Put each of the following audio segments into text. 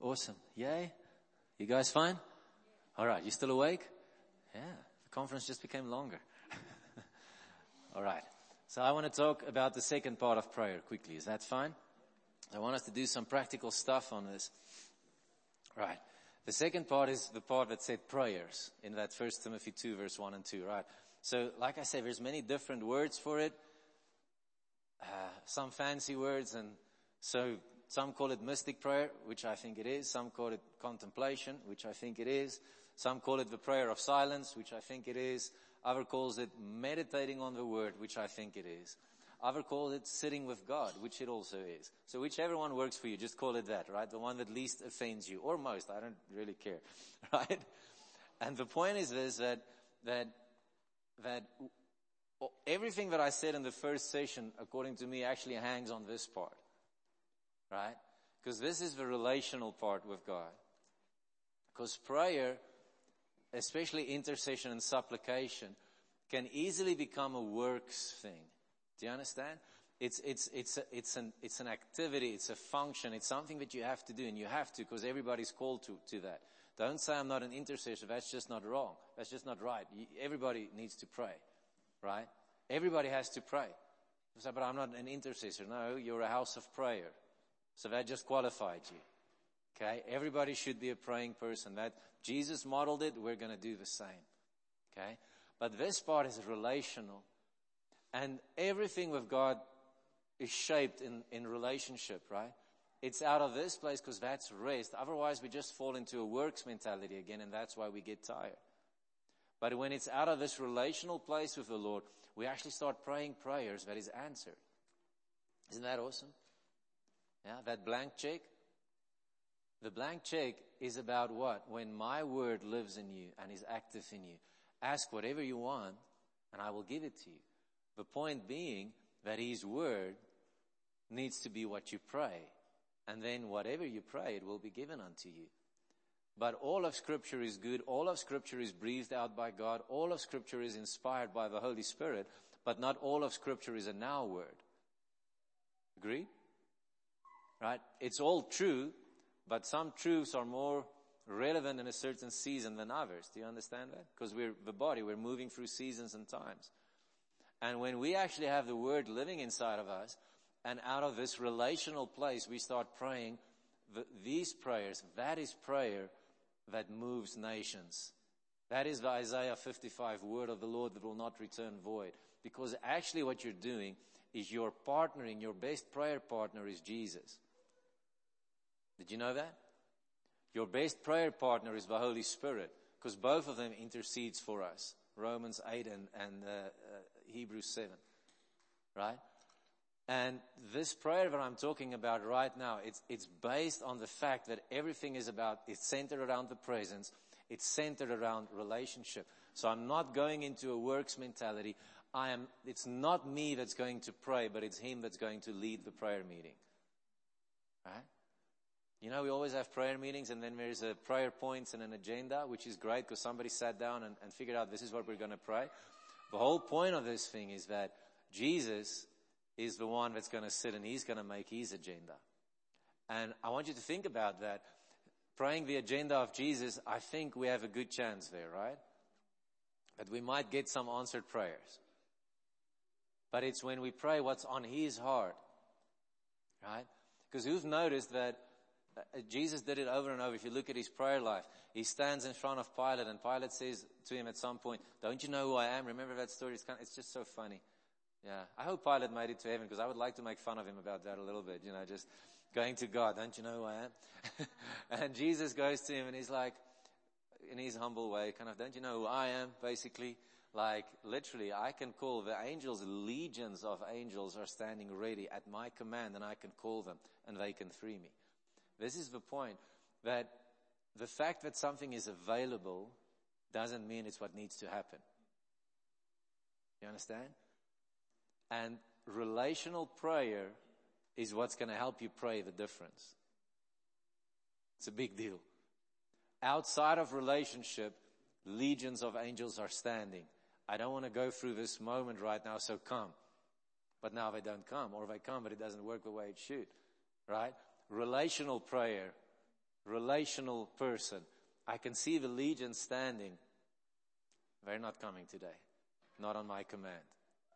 Awesome. Yay. You guys fine? All right. You still awake? Yeah. The conference just became longer. All right. So I want to talk about the second part of prayer quickly. Is that fine? I want us to do some practical stuff on this. Right. The second part is the part that said prayers in that first Timothy 2 verse 1 and 2, right? So, like I said, there's many different words for it. Uh, some fancy words and so some call it mystic prayer, which I think it is. Some call it contemplation, which I think it is. Some call it the prayer of silence, which I think it is. Other calls it meditating on the word, which I think it is. Other call it sitting with God, which it also is. So whichever one works for you, just call it that, right? The one that least offends you, or most, I don't really care, right? And the point is this, that, that, that everything that I said in the first session, according to me, actually hangs on this part. Right? Because this is the relational part with God. Because prayer, especially intercession and supplication, can easily become a works thing. Do you understand? It's, it's, it's, a, it's, an, it's an activity, it's a function, it's something that you have to do, and you have to because everybody's called to, to that. Don't say I'm not an intercessor, that's just not wrong. That's just not right. Everybody needs to pray, right? Everybody has to pray. Say, but I'm not an intercessor. No, you're a house of prayer. So that just qualified you. Okay? Everybody should be a praying person. That Jesus modeled it, we're going to do the same. Okay? But this part is relational. And everything with God is shaped in, in relationship, right? It's out of this place because that's rest. Otherwise, we just fall into a works mentality again, and that's why we get tired. But when it's out of this relational place with the Lord, we actually start praying prayers that is answered. Isn't that awesome? Yeah, that blank check. The blank check is about what? When my word lives in you and is active in you. Ask whatever you want and I will give it to you. The point being that his word needs to be what you pray. And then whatever you pray, it will be given unto you. But all of scripture is good. All of scripture is breathed out by God. All of scripture is inspired by the Holy Spirit. But not all of scripture is a now word. Agreed? Right? It's all true, but some truths are more relevant in a certain season than others. Do you understand that? Because we're the body, we're moving through seasons and times. And when we actually have the word living inside of us, and out of this relational place, we start praying the, these prayers. That is prayer that moves nations. That is the Isaiah 55 word of the Lord that will not return void. Because actually what you're doing is you're partnering, your best prayer partner is Jesus. Did you know that? Your best prayer partner is the Holy Spirit because both of them intercedes for us. Romans 8 and, and uh, uh, Hebrews 7. Right? And this prayer that I'm talking about right now, it's, it's based on the fact that everything is about, it's centered around the presence. It's centered around relationship. So I'm not going into a works mentality. I am, it's not me that's going to pray, but it's him that's going to lead the prayer meeting. Right? You know, we always have prayer meetings and then there's a prayer points and an agenda, which is great because somebody sat down and, and figured out this is what we're going to pray. The whole point of this thing is that Jesus is the one that's going to sit and he's going to make his agenda. And I want you to think about that. Praying the agenda of Jesus, I think we have a good chance there, right? That we might get some answered prayers. But it's when we pray what's on his heart, right? Because who's noticed that Uh, Jesus did it over and over. If you look at his prayer life, he stands in front of Pilate and Pilate says to him at some point, don't you know who I am? Remember that story? It's, kind of, it's just so funny. Yeah. I hope Pilate made it to heaven because I would like to make fun of him about that a little bit, you know, just going to God. Don't you know who I am? and Jesus goes to him and he's like, in his humble way, kind of, don't you know who I am? Basically, like literally, I can call the angels, legions of angels are standing ready at my command and I can call them and they can free me. This is the point that the fact that something is available doesn't mean it's what needs to happen. You understand? And relational prayer is what's going to help you pray the difference. It's a big deal. Outside of relationship, legions of angels are standing. I don't want to go through this moment right now, so come. But now they don't come, or they come, but it doesn't work the way it should. Right? Relational prayer, relational person. I can see the legion standing. They're not coming today. Not on my command.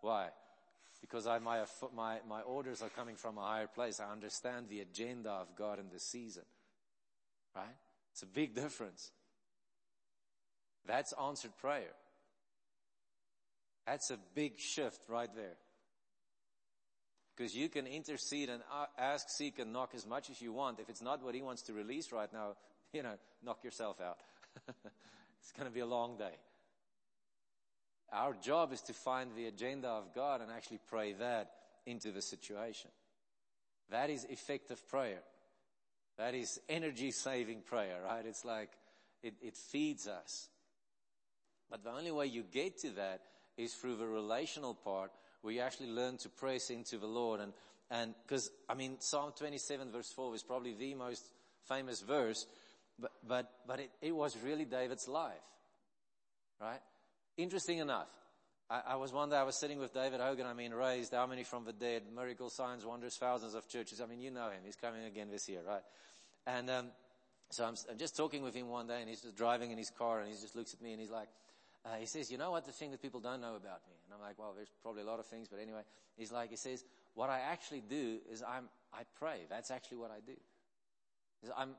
Why? Because I, my, my, my orders are coming from a higher place. I understand the agenda of God in this season. Right? It's a big difference. That's answered prayer. That's a big shift right there. Because you can intercede and uh, ask, seek, and knock as much as you want. If it's not what He wants to release right now, you know, knock yourself out. it's going to be a long day. Our job is to find the agenda of God and actually pray that into the situation. That is effective prayer. That is energy saving prayer, right? It's like, it, it feeds us. But the only way you get to that is through the relational part where you actually learn to press into the Lord. And, and cause, I mean, Psalm 27 verse 4 is probably the most famous verse, but, but, but it, it was really David's life. Right? Interesting enough. I, I was one day, I was sitting with David Hogan, I mean, raised, how many from the dead, miracle signs, wonders, thousands of churches. I mean, you know him. He's coming again this year, right? And, um, so I'm, I'm just talking with him one day and he's just driving in his car and he just looks at me and he's like, uh, he says, you know what the thing that people don't know about me? And I'm like, well, there's probably a lot of things, but anyway, he's like, he says, what I actually do is I'm, I pray. That's actually what I do. I'm,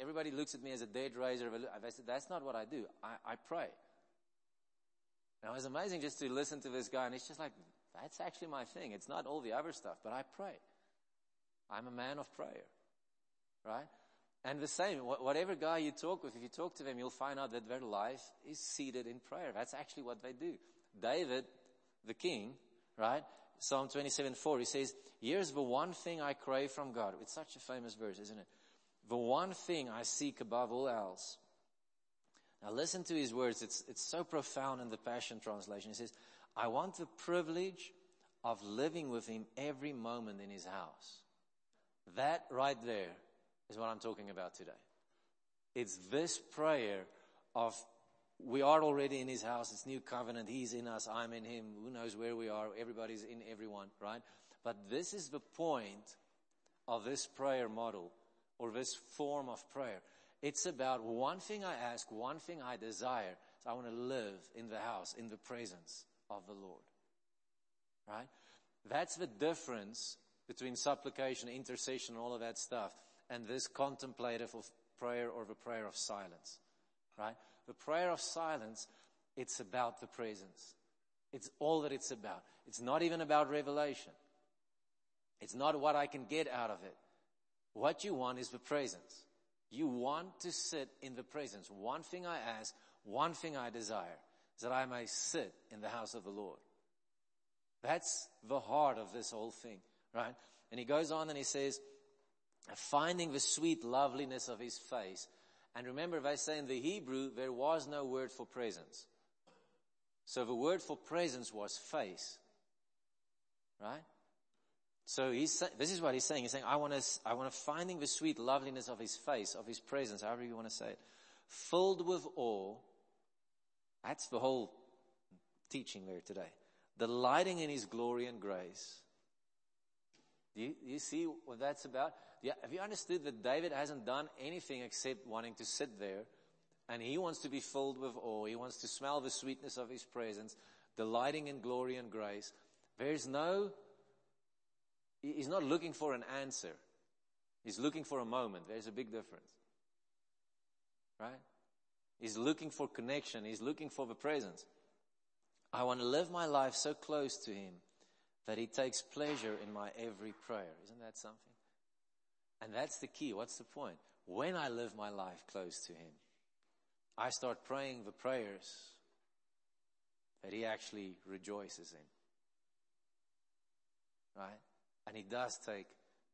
everybody looks at me as a dead raiser. I said, that's not what I do. I, I pray. Now it was amazing just to listen to this guy and it's just like, that's actually my thing. It's not all the other stuff, but I pray. I'm a man of prayer. Right? And the same, whatever guy you talk with, if you talk to them, you'll find out that their life is seated in prayer. That's actually what they do. David, the king, right? Psalm 27, 4, he says, here's the one thing I crave from God. It's such a famous verse, isn't it? The one thing I seek above all else. Now listen to his words. It's, it's so profound in the Passion Translation. He says, I want the privilege of living with him every moment in his house. That right there is what I'm talking about today. It's this prayer of we are already in his house. It's new covenant. He's in us. I'm in him. Who knows where we are? Everybody's in everyone, right? But this is the point of this prayer model or this form of prayer. It's about one thing I ask, one thing I desire. So I want to live in the house, in the presence of the Lord. Right? That's the difference between supplication, intercession, all of that stuff and this contemplative of prayer or the prayer of silence. Right? The prayer of silence, it's about the presence. It's all that it's about. It's not even about revelation. It's not what I can get out of it. What you want is the presence. You want to sit in the presence. One thing I ask, one thing I desire is that I may sit in the house of the Lord. That's the heart of this whole thing, right? And he goes on and he says, finding the sweet loveliness of his face. And remember, if I say in the Hebrew, there was no word for presence. So the word for presence was face. Right? So he's, this is what he's saying. He's saying, I want to, I want to finding the sweet loveliness of his face, of his presence, however you want to say it, filled with awe. That's the whole teaching there today. Delighting in his glory and grace. Do you, you see what that's about? Have you understood that David hasn't done anything except wanting to sit there and he wants to be filled with awe. He wants to smell the sweetness of his presence, delighting in glory and grace. There's no, he's not looking for an answer. He's looking for a moment. There's a big difference. Right? He's looking for connection. He's looking for the presence. I want to live my life so close to him that he takes pleasure in my every prayer. Isn't that something? And that's the key. What's the point? When I live my life close to Him, I start praying the prayers that He actually rejoices in. Right? And He does take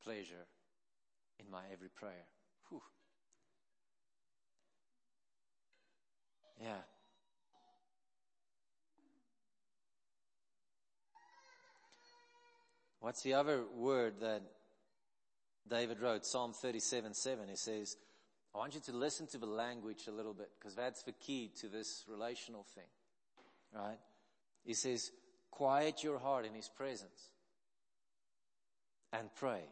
pleasure in my every prayer. Whew. Yeah. What's the other word that David wrote Psalm 37 7. He says, I want you to listen to the language a little bit because that's the key to this relational thing. Right? He says, quiet your heart in his presence and pray.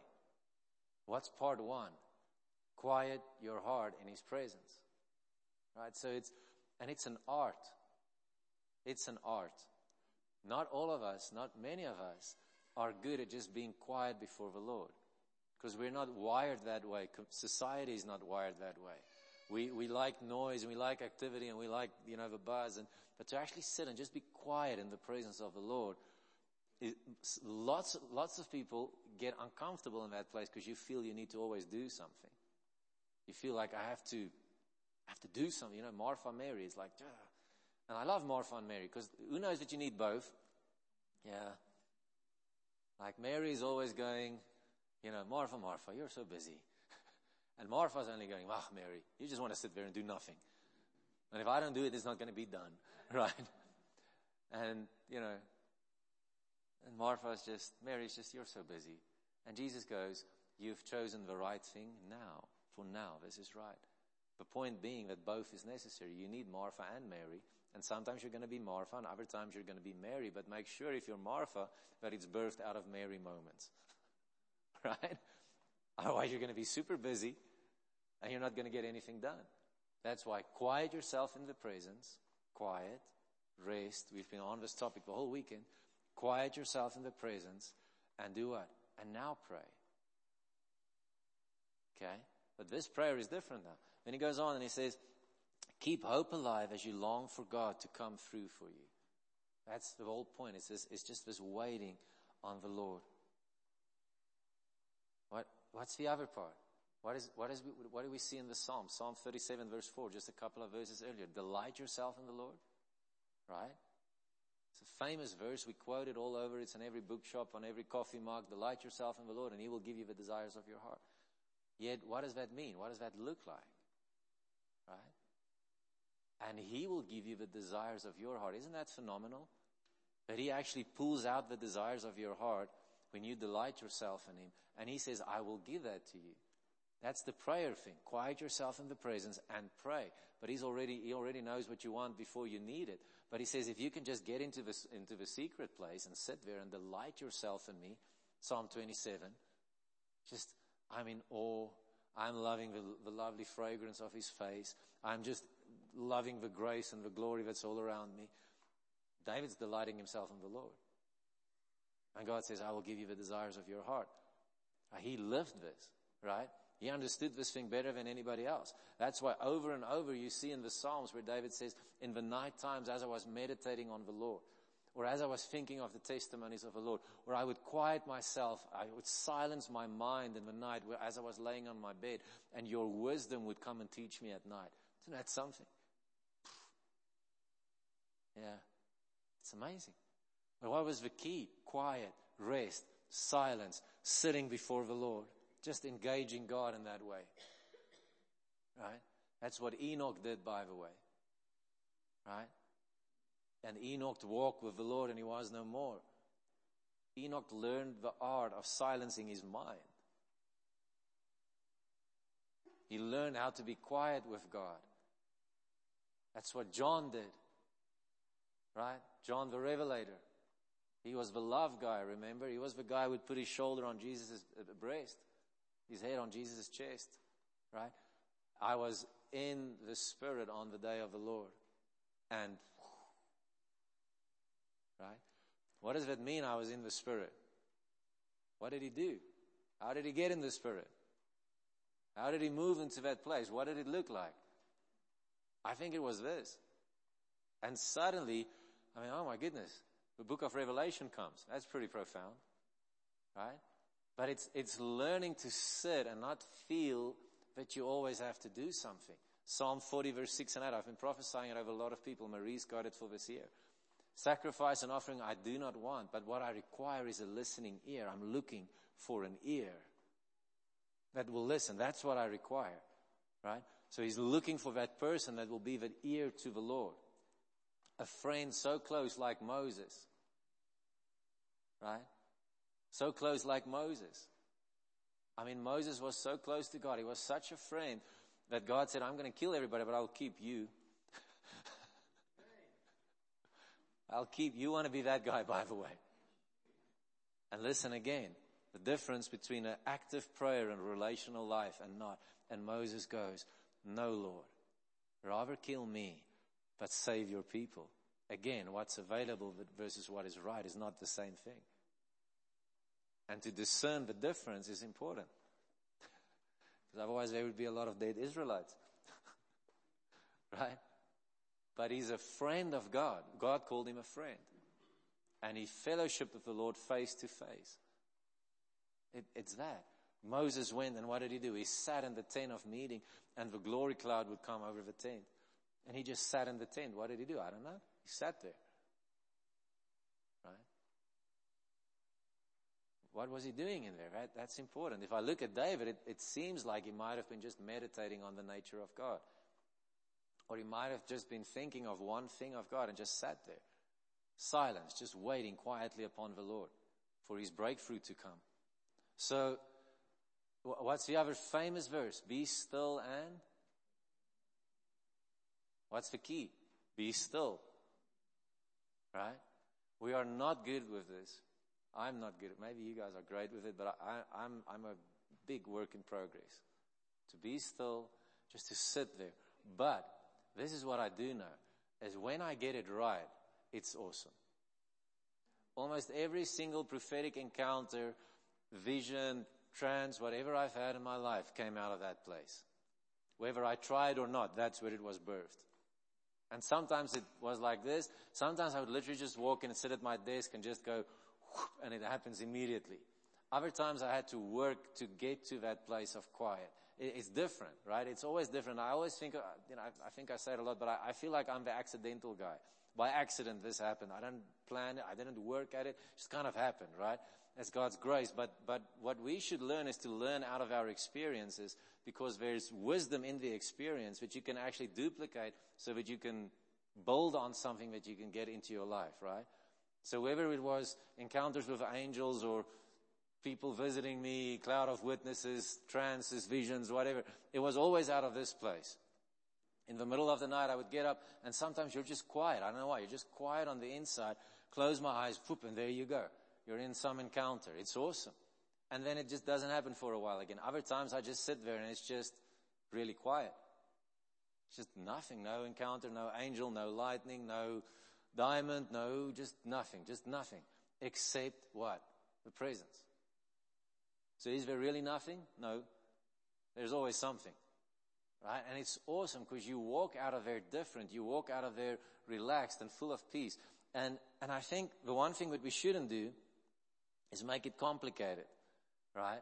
What's part one? quiet your heart in His presence. Right? So it's, and it's an art. It's an art. Not all of us, not many of us, are good at just being quiet before the Lord. Because we're not wired that way. Society is not wired that way. We, we like noise and we like activity and we like, you know, the buzz. And, but to actually sit and just be quiet in the presence of the Lord, it, lots, lots of people get uncomfortable in that place because you feel you need to always do something. You feel like I have to, I have to do something. You know, Martha Mary is like, Ugh. and I love Martha and Mary because who knows that you need both? Yeah. Like Mary is always going, you know, Martha, Martha, you're so busy. and Martha's only going, ah, Mary, you just want to sit there and do nothing. And if I don't do it, it's not going to be done. Right? And, you know, and Martha's just, Mary's just, you're so busy. And Jesus goes, you've chosen the right thing now. For now, this is right. The point being that both is necessary. You need Martha and Mary. And sometimes you're going to be Martha and other times you're going to be Mary. But make sure if you're Martha that it's birthed out of Mary moments. right? Otherwise, you're going to be super busy and you're not going to get anything done. That's why quiet yourself in the presence, quiet, rest. We've been on this topic the whole weekend. Quiet yourself in the presence and do what? And now pray. Okay? But this prayer is different now. Then he goes on and he says, keep hope alive as you long for God to come through for you. That's the whole point. It's, this, it's just this waiting on the Lord. What, what's the other part? What is, what is, what do we see in the Psalm? Psalm 37 verse 4, just a couple of verses earlier. Delight yourself in the Lord. Right? It's a famous verse. We quote it all over. It's in every bookshop, on every coffee mug. Delight yourself in the Lord and He will give you the desires of your heart. Yet, what does that mean? What does that look like? Right? And He will give you the desires of your heart. Isn't that phenomenal? That He actually pulls out the desires of your heart when you delight yourself in Him. And He says, I will give that to you. That's the prayer thing. Quiet yourself in the presence and pray. But He's already, He already knows what you want before you need it. But He says, if you can just get into the, into the secret place and sit there and delight yourself in me, Psalm 27, just, I'm in awe. I'm loving the, the lovely fragrance of His face. I'm just loving the grace and the glory that's all around me. David's delighting himself in the Lord. And God says, I will give you the desires of your heart. Uh, he lived this, right? He understood this thing better than anybody else. That's why over and over you see in the Psalms where David says, in the night times as I was meditating on the Lord, or as I was thinking of the testimonies of the Lord, or I would quiet myself, I would silence my mind in the night where, as I was laying on my bed, and your wisdom would come and teach me at night. Isn't that something? Yeah. It's amazing. But what was the key? Quiet, rest, silence, sitting before the Lord, just engaging God in that way. Right? That's what Enoch did, by the way. Right? And Enoch walked with the Lord and he was no more. Enoch learned the art of silencing his mind. He learned how to be quiet with God. That's what John did. Right? John the Revelator. He was the love guy, remember? He was the guy who would put his shoulder on Jesus' uh, breast, his head on Jesus' chest. Right? I was in the Spirit on the day of the Lord. And, right? What does that mean, I was in the Spirit? What did he do? How did he get in the Spirit? How did he move into that place? What did it look like? I think it was this. And suddenly, I mean, oh my goodness, the book of Revelation comes. That's pretty profound. Right? But it's, it's learning to sit and not feel that you always have to do something. Psalm 40 verse 6 and 8. I've been prophesying it over a lot of people. Marie's got it for this year. Sacrifice and offering I do not want, but what I require is a listening ear. I'm looking for an ear that will listen. That's what I require. Right? So he's looking for that person that will be that ear to the Lord a friend so close like Moses. Right? So close like Moses. I mean, Moses was so close to God. He was such a friend that God said, I'm going to kill everybody, but I'll keep you. I'll keep, you want to be that guy, by the way. And listen again. The difference between an active prayer and relational life and not. And Moses goes, No, Lord. Rather kill me, but save your people. Again, what's available versus what is right is not the same thing. And to discern the difference is important. Because otherwise there would be a lot of dead Israelites. right? But he's a friend of God. God called him a friend. And he fellowshiped with the Lord face to face. It, it's that. Moses went and what did he do? He sat in the tent of meeting and the glory cloud would come over the tent. And he just sat in the tent. What did he do? I don't know. He sat there. Right? What was he doing in there? Right? That's important. If I look at David, it, it seems like he might have been just meditating on the nature of God. Or he might have just been thinking of one thing of God and just sat there. Silence, just waiting quietly upon the Lord for his breakthrough to come. So, what's the other famous verse? Be still and? What's the key? Be still. Right? We are not good with this. I'm not good. Maybe you guys are great with it, but I, I'm, I'm a big work in progress. To be still, just to sit there. But this is what I do know, is when I get it right, it's awesome. Almost every single prophetic encounter, vision, trance, whatever I've had in my life came out of that place. Whether I tried or not, that's where it was birthed. And sometimes it was like this. Sometimes I would literally just walk in and sit at my desk and just go, whoop, and it happens immediately. Other times I had to work to get to that place of quiet. It's different, right? It's always different. I always think, uh, you know, I, think I say it a lot, but I, I feel like I'm the accidental guy. By accident, this happened. I didn't plan it. I didn't work at it. It just kind of happened, right? That's God's grace. But, but what we should learn is to learn out of our experiences because there's wisdom in the experience which you can actually duplicate so that you can build on something that you can get into your life, right? So whether it was encounters with angels or people visiting me, cloud of witnesses, trances, visions, whatever, it was always out of this place. In the middle of the night, I would get up and sometimes you're just quiet. I don't know why. You're just quiet on the inside. Close my eyes, whoop, and there you go. You're in some encounter. It's awesome. And then it just doesn't happen for a while again. Other times I just sit there and it's just really quiet. It's just nothing. No encounter, no angel, no lightning, no diamond, no, just nothing, just nothing. Except what? The presence. So is there really nothing? No. There's always something. Right? And it's awesome because you walk out of there different. You walk out of there relaxed and full of peace. And, and I think the one thing that we shouldn't do is make it complicated. Right?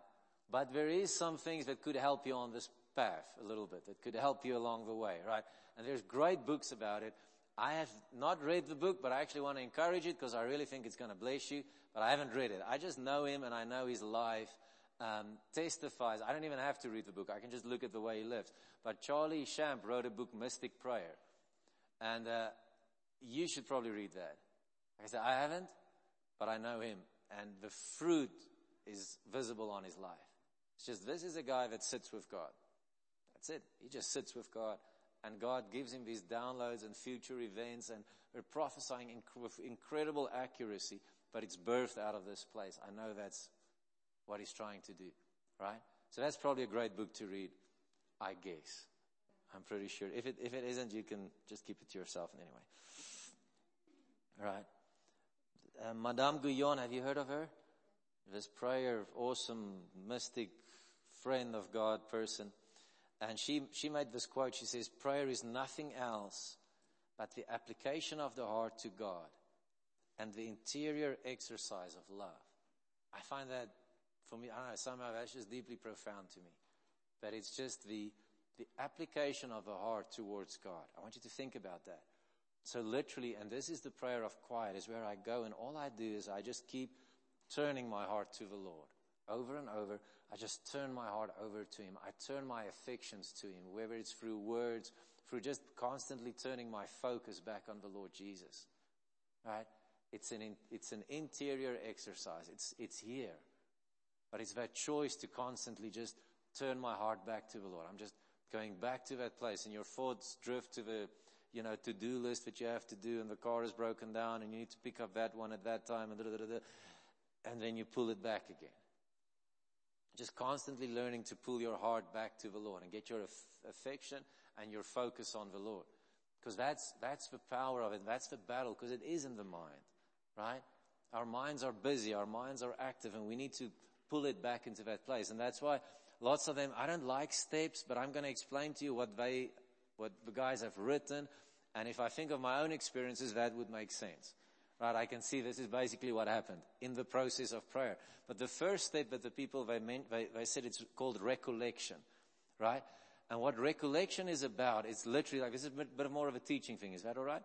But there is some things that could help you on this path a little bit, that could help you along the way, right? And there's great books about it. I have not read the book, but I actually want to encourage it because I really think it's going to bless you. But I haven't read it. I just know him and I know his life um, testifies. I don't even have to read the book. I can just look at the way he lives. But Charlie Shamp wrote a book, Mystic Prayer. And uh, you should probably read that. Like I said, I haven't, but I know him. And the fruit is visible on his life. It's just, this is a guy that sits with God. That's it. He just sits with God. And God gives him these downloads and future events and we're prophesying inc- with incredible accuracy, but it's birthed out of this place. I know that's what he's trying to do, right? So that's probably a great book to read, I guess. I'm pretty sure. If it, if it isn't, you can just keep it to yourself anyway. Right. Uh, Madame Guyon, have you heard of her? This prayer, awesome, mystic, friend of God person. And she, she made this quote. She says, prayer is nothing else but the application of the heart to God and the interior exercise of love. I find that for me, I don't know, somehow that's just deeply profound to me. But it's just the, the application of the heart towards God. I want you to think about that. So literally, and this is the prayer of quiet, is where I go and all I do is I just keep turning my heart to the Lord. Over and over, I just turn my heart over to Him. I turn my affections to Him, whether it's through words, through just constantly turning my focus back on the Lord Jesus. Right? It's an, it's an interior exercise. It's, it's here. But it's that choice to constantly just turn my heart back to the Lord. I'm just going back to that place and your thoughts drift to the, you know, to-do list that you have to do and the car is broken down and you need to pick up that one at that time and da, da, da, and then you pull it back again. just constantly learning to pull your heart back to the Lord and get your aff- affection and your focus on the Lord. Because that's, that's the power of it. That's the battle because it is in the mind, right? Our minds are busy. Our minds are active and we need to pull it back into that place. And that's why lots of them, I don't like steps, but I'm going to explain to you what they, what the guys have written. And if I think of my own experiences, that would make sense. Right? I can see this is basically what happened in the process of prayer. But the first step that the people, they meant, they, they said it's called recollection. Right? And what recollection is about, it's literally like, this is a bit, bit more of a teaching thing. Is that alright?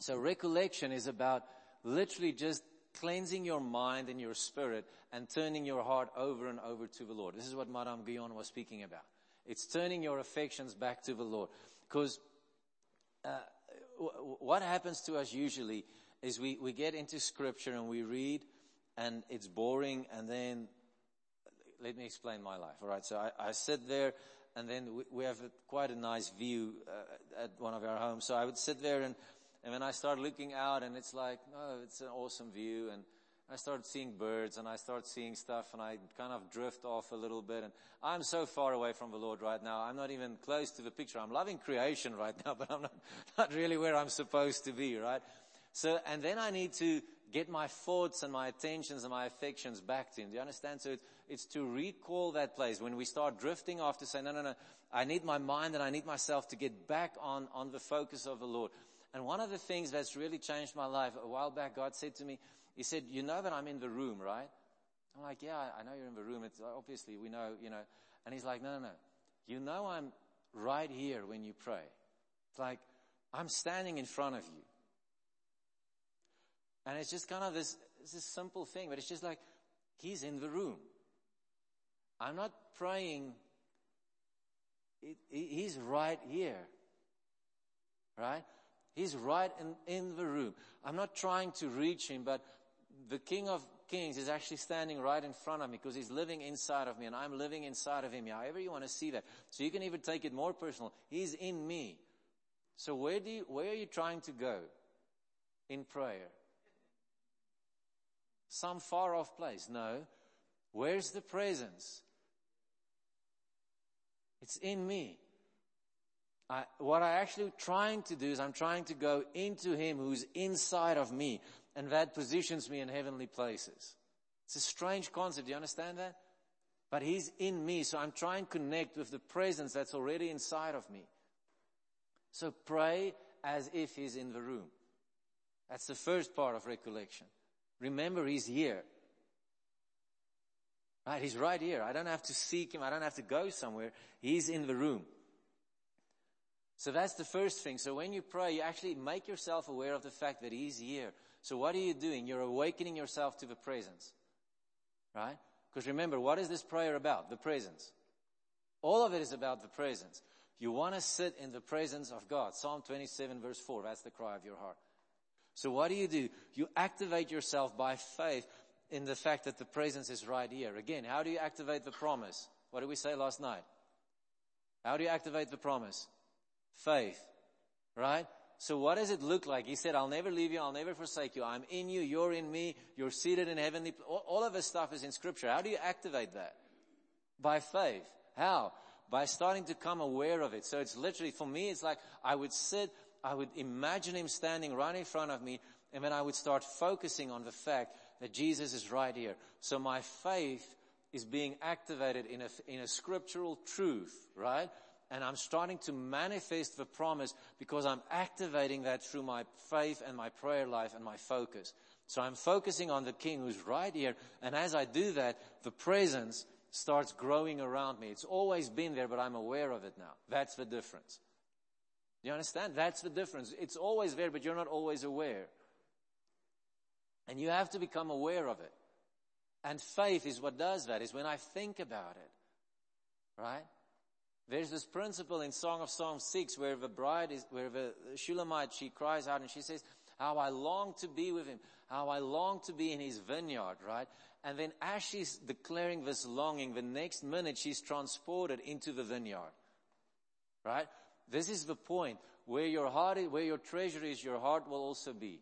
So recollection is about literally just cleansing your mind and your spirit and turning your heart over and over to the Lord. This is what Madame Guyon was speaking about. It's turning your affections back to the Lord. Because uh, what happens to us usually is we, we get into scripture and we read and it's boring and then let me explain my life. All right. So I, I sit there and then we, we have a, quite a nice view uh, at one of our homes. So I would sit there and, and when I start looking out and it's like, oh, it's an awesome view and I start seeing birds and I start seeing stuff and I kind of drift off a little bit and I'm so far away from the Lord right now. I'm not even close to the picture. I'm loving creation right now, but I'm not, not really where I'm supposed to be, right? So, and then I need to get my thoughts and my attentions and my affections back to Him. Do you understand? So it's, it's to recall that place when we start drifting off to say, no, no, no, I need my mind and I need myself to get back on, on the focus of the Lord. And one of the things that's really changed my life, a while back, God said to me, He said, you know that I'm in the room, right? I'm like, yeah, I know you're in the room. It's obviously we know, you know. And He's like, no, no, no. You know I'm right here when you pray. It's like, I'm standing in front of you. And it's just kind of this, this simple thing, but it's just like, He's in the room. I'm not praying. he's right here. Right? He's right in, in the room. I'm not trying to reach him, but the King of Kings is actually standing right in front of me because he's living inside of me and I'm living inside of him. However you want to see that. So you can even take it more personal. He's in me. So where do you, where are you trying to go in prayer? some far off place. No. Where's the presence? It's in me. I, what I'm actually trying to do is I'm trying to go into Him who's inside of me, and that positions me in heavenly places. It's a strange concept. Do you understand that? But He's in me, so I'm trying to connect with the presence that's already inside of me. So pray as if He's in the room. That's the first part of recollection. Remember, He's here. Right? He's right here. I don't have to seek Him. I don't have to go somewhere. He's in the room. So that's the first thing. So when you pray, you actually make yourself aware of the fact that He's here. So what are you doing? You're awakening yourself to the presence. Right? Because remember, what is this prayer about? The presence. All of it is about the presence. You want to sit in the presence of God. Psalm 27 verse 4. That's the cry of your heart. So what do you do? You activate yourself by faith in the fact that the presence is right here. Again, how do you activate the promise? What did we say last night? How do you activate the promise? Faith. Right? So what does it look like? He said, I'll never leave you. I'll never forsake you. I'm in you. You're in me. You're seated in heavenly. All of this stuff is in scripture. How do you activate that? By faith. How? By starting to come aware of it. So it's literally, for me, it's like I would sit I would imagine him standing right in front of me and then I would start focusing on the fact that Jesus is right here. So my faith is being activated in a, in a scriptural truth, right? And I'm starting to manifest the promise because I'm activating that through my faith and my prayer life and my focus. So I'm focusing on the King who's right here. And as I do that, the presence starts growing around me. It's always been there, but I'm aware of it now. That's the difference. You understand? That's the difference. It's always there, but you're not always aware. And you have to become aware of it. And faith is what does that, is when I think about it. Right? There's this principle in Song of Songs 6 where the bride is, where the Shulamite, she cries out and she says, how I long to be with him, how I long to be in his vineyard, right? And then as she's declaring this longing, the next minute she's transported into the vineyard. Right? This is the point. Where your heart is, where your treasure is, your heart will also be.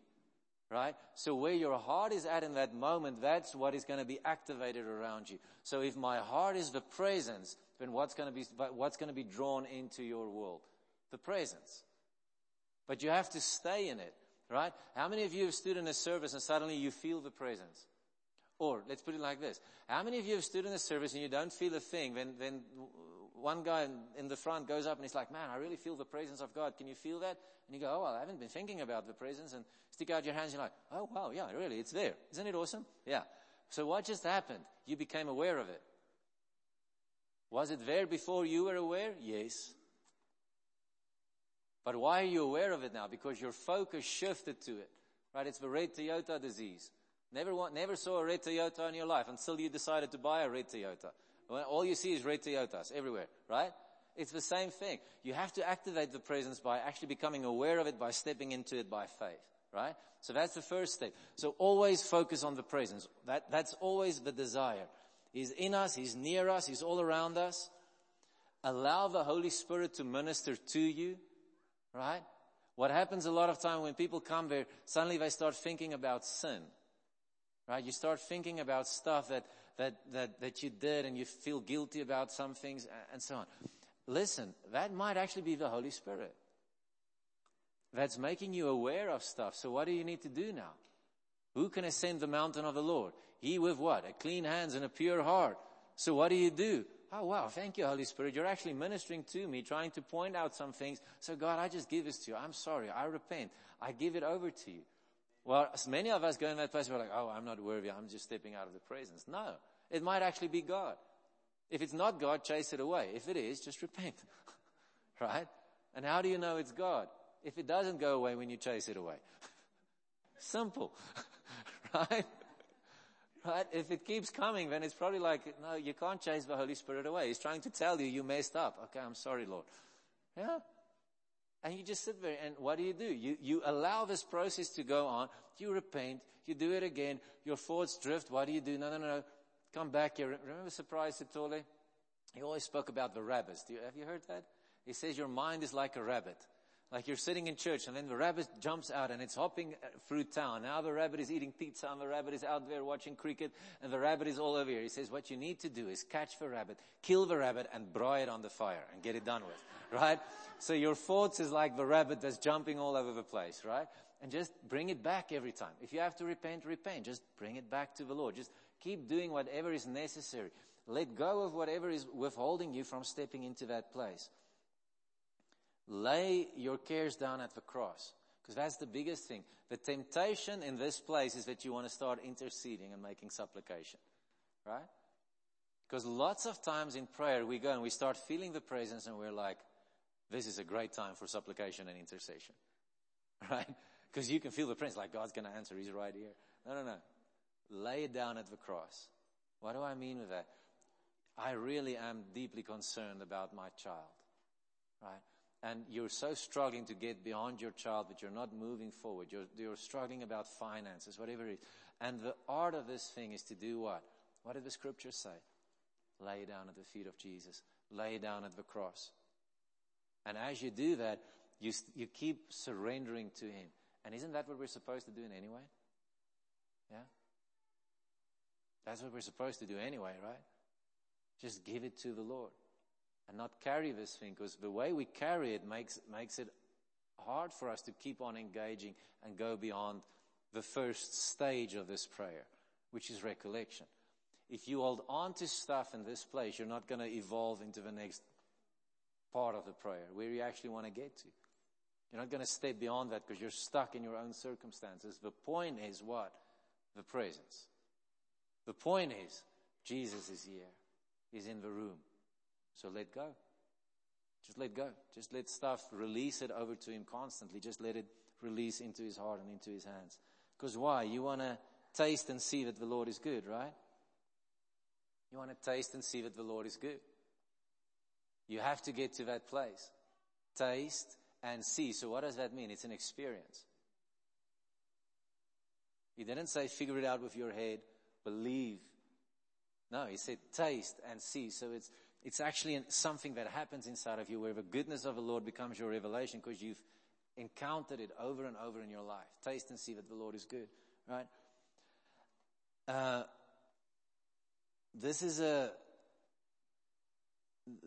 Right? So where your heart is at in that moment, that's what is going to be activated around you. So if my heart is the presence, then what's going to be, what's going to be drawn into your world? The presence. But you have to stay in it, right? How many of you have stood in a service and suddenly you feel the presence? Or let's put it like this. How many of you have stood in a service and you don't feel a thing? Then, then one guy in the front goes up and he's like, man, I really feel the presence of God. Can you feel that? And you go, oh, well, I haven't been thinking about the presence and stick out your hands. You're like, oh, wow, yeah, really, it's there. Isn't it awesome? Yeah. So what just happened? You became aware of it. Was it there before you were aware? Yes. But why are you aware of it now? Because your focus shifted to it. Right? It's the red Toyota disease. Never want, never saw a red Toyota in your life until you decided to buy a red Toyota. All you see is red Toyotas everywhere, right? It's the same thing. You have to activate the presence by actually becoming aware of it, by stepping into it by faith, right? So that's the first step. So always focus on the presence. That, that's always the desire. He's in us, He's near us, He's all around us. Allow the Holy Spirit to minister to you, right? What happens a lot of time when people come there, suddenly they start thinking about sin, right? You start thinking about stuff that, that, that, that you did and you feel guilty about some things and so on. Listen, that might actually be the Holy Spirit. That's making you aware of stuff. So what do you need to do now? Who can ascend the mountain of the Lord? He with what? A clean hands and a pure heart. So what do you do? Oh wow, thank you, Holy Spirit. You're actually ministering to me, trying to point out some things. So God, I just give this to you. I'm sorry. I repent. I give it over to you. Well, as many of us go in that place, we're like, oh, I'm not worthy. I'm just stepping out of the presence. No, it might actually be God. If it's not God, chase it away. If it is, just repent. right? And how do you know it's God? If it doesn't go away when you chase it away. Simple. right? Right? If it keeps coming, then it's probably like, no, you can't chase the Holy Spirit away. He's trying to tell you you messed up. Okay, I'm sorry, Lord. Yeah? And you just sit there and what do you do? You, you allow this process to go on. You repent. You do it again. Your thoughts drift. What do you do? No, no, no. Come back here. Remember Surprise Sithole? He always spoke about the rabbits. You, have you heard that? He says your mind is like a rabbit. Like you're sitting in church and then the rabbit jumps out and it's hopping through town. Now the rabbit is eating pizza and the rabbit is out there watching cricket and the rabbit is all over here. He says what you need to do is catch the rabbit, kill the rabbit and broil it on the fire and get it done with. Right? So your thoughts is like the rabbit that's jumping all over the place, right? And just bring it back every time. If you have to repent, repent. Just bring it back to the Lord. Just keep doing whatever is necessary. Let go of whatever is withholding you from stepping into that place. Lay your cares down at the cross. Because that's the biggest thing. The temptation in this place is that you want to start interceding and making supplication. Right? Because lots of times in prayer we go and we start feeling the presence and we're like, this is a great time for supplication and intercession. Right? Because you can feel the presence like God's going to answer. He's right here. No, no, no. Lay it down at the cross. What do I mean with that? I really am deeply concerned about my child. Right? And you're so struggling to get beyond your child, but you're not moving forward. You're, you're struggling about finances, whatever it is. And the art of this thing is to do what? What did the scriptures say? Lay down at the feet of Jesus. Lay down at the cross. And as you do that, you, you keep surrendering to Him. And isn't that what we're supposed to do in anyway? Yeah? That's what we're supposed to do anyway, right? Just give it to the Lord and not carry this thing because the way we carry it makes, makes it hard for us to keep on engaging and go beyond the first stage of this prayer, which is recollection. If you hold on to stuff in this place, you're not going to evolve into the next part of the prayer where you actually want to get to. You're not going to step beyond that because you're stuck in your own circumstances. The point is what? The presence. The point is Jesus is here. He's in the room. So let go. Just let go. Just let stuff release it over to Him constantly. Just let it release into His heart and into His hands. Because why? You want to taste and see that the Lord is good, right? You want to taste and see that the Lord is good. You have to get to that place. Taste and see. So what does that mean? It's an experience. He didn't say figure it out with your head, believe. No, he said taste and see. So it's, it's actually something that happens inside of you where the goodness of the Lord becomes your revelation because you've encountered it over and over in your life. Taste and see that the Lord is good, right? Uh, this is a,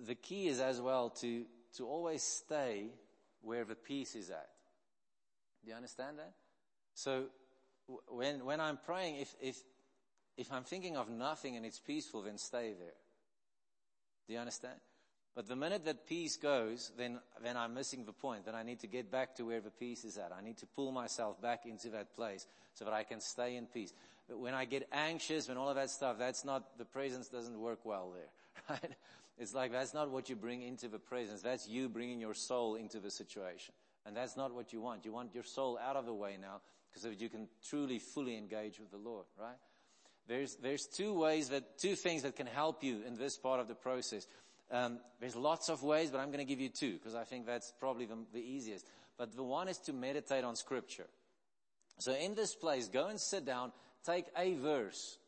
the key is as well to, to always stay where the peace is at. Do you understand that? So when, when I'm praying, if, if, if I'm thinking of nothing and it's peaceful, then stay there. Do you understand? But the minute that peace goes, then, then I'm missing the point. Then I need to get back to where the peace is at. I need to pull myself back into that place so that I can stay in peace. But when I get anxious, when all of that stuff, that's not, the presence doesn't work well there, right? It's like that's not what you bring into the presence. That's you bringing your soul into the situation. And that's not what you want. You want your soul out of the way now so you can truly, fully engage with the Lord, right? There's, there's two ways that, two things that can help you in this part of the process. Um, there's lots of ways, but I'm going to give you two because I think that's probably the, the easiest. But the one is to meditate on scripture. So in this place, go and sit down, take a verse,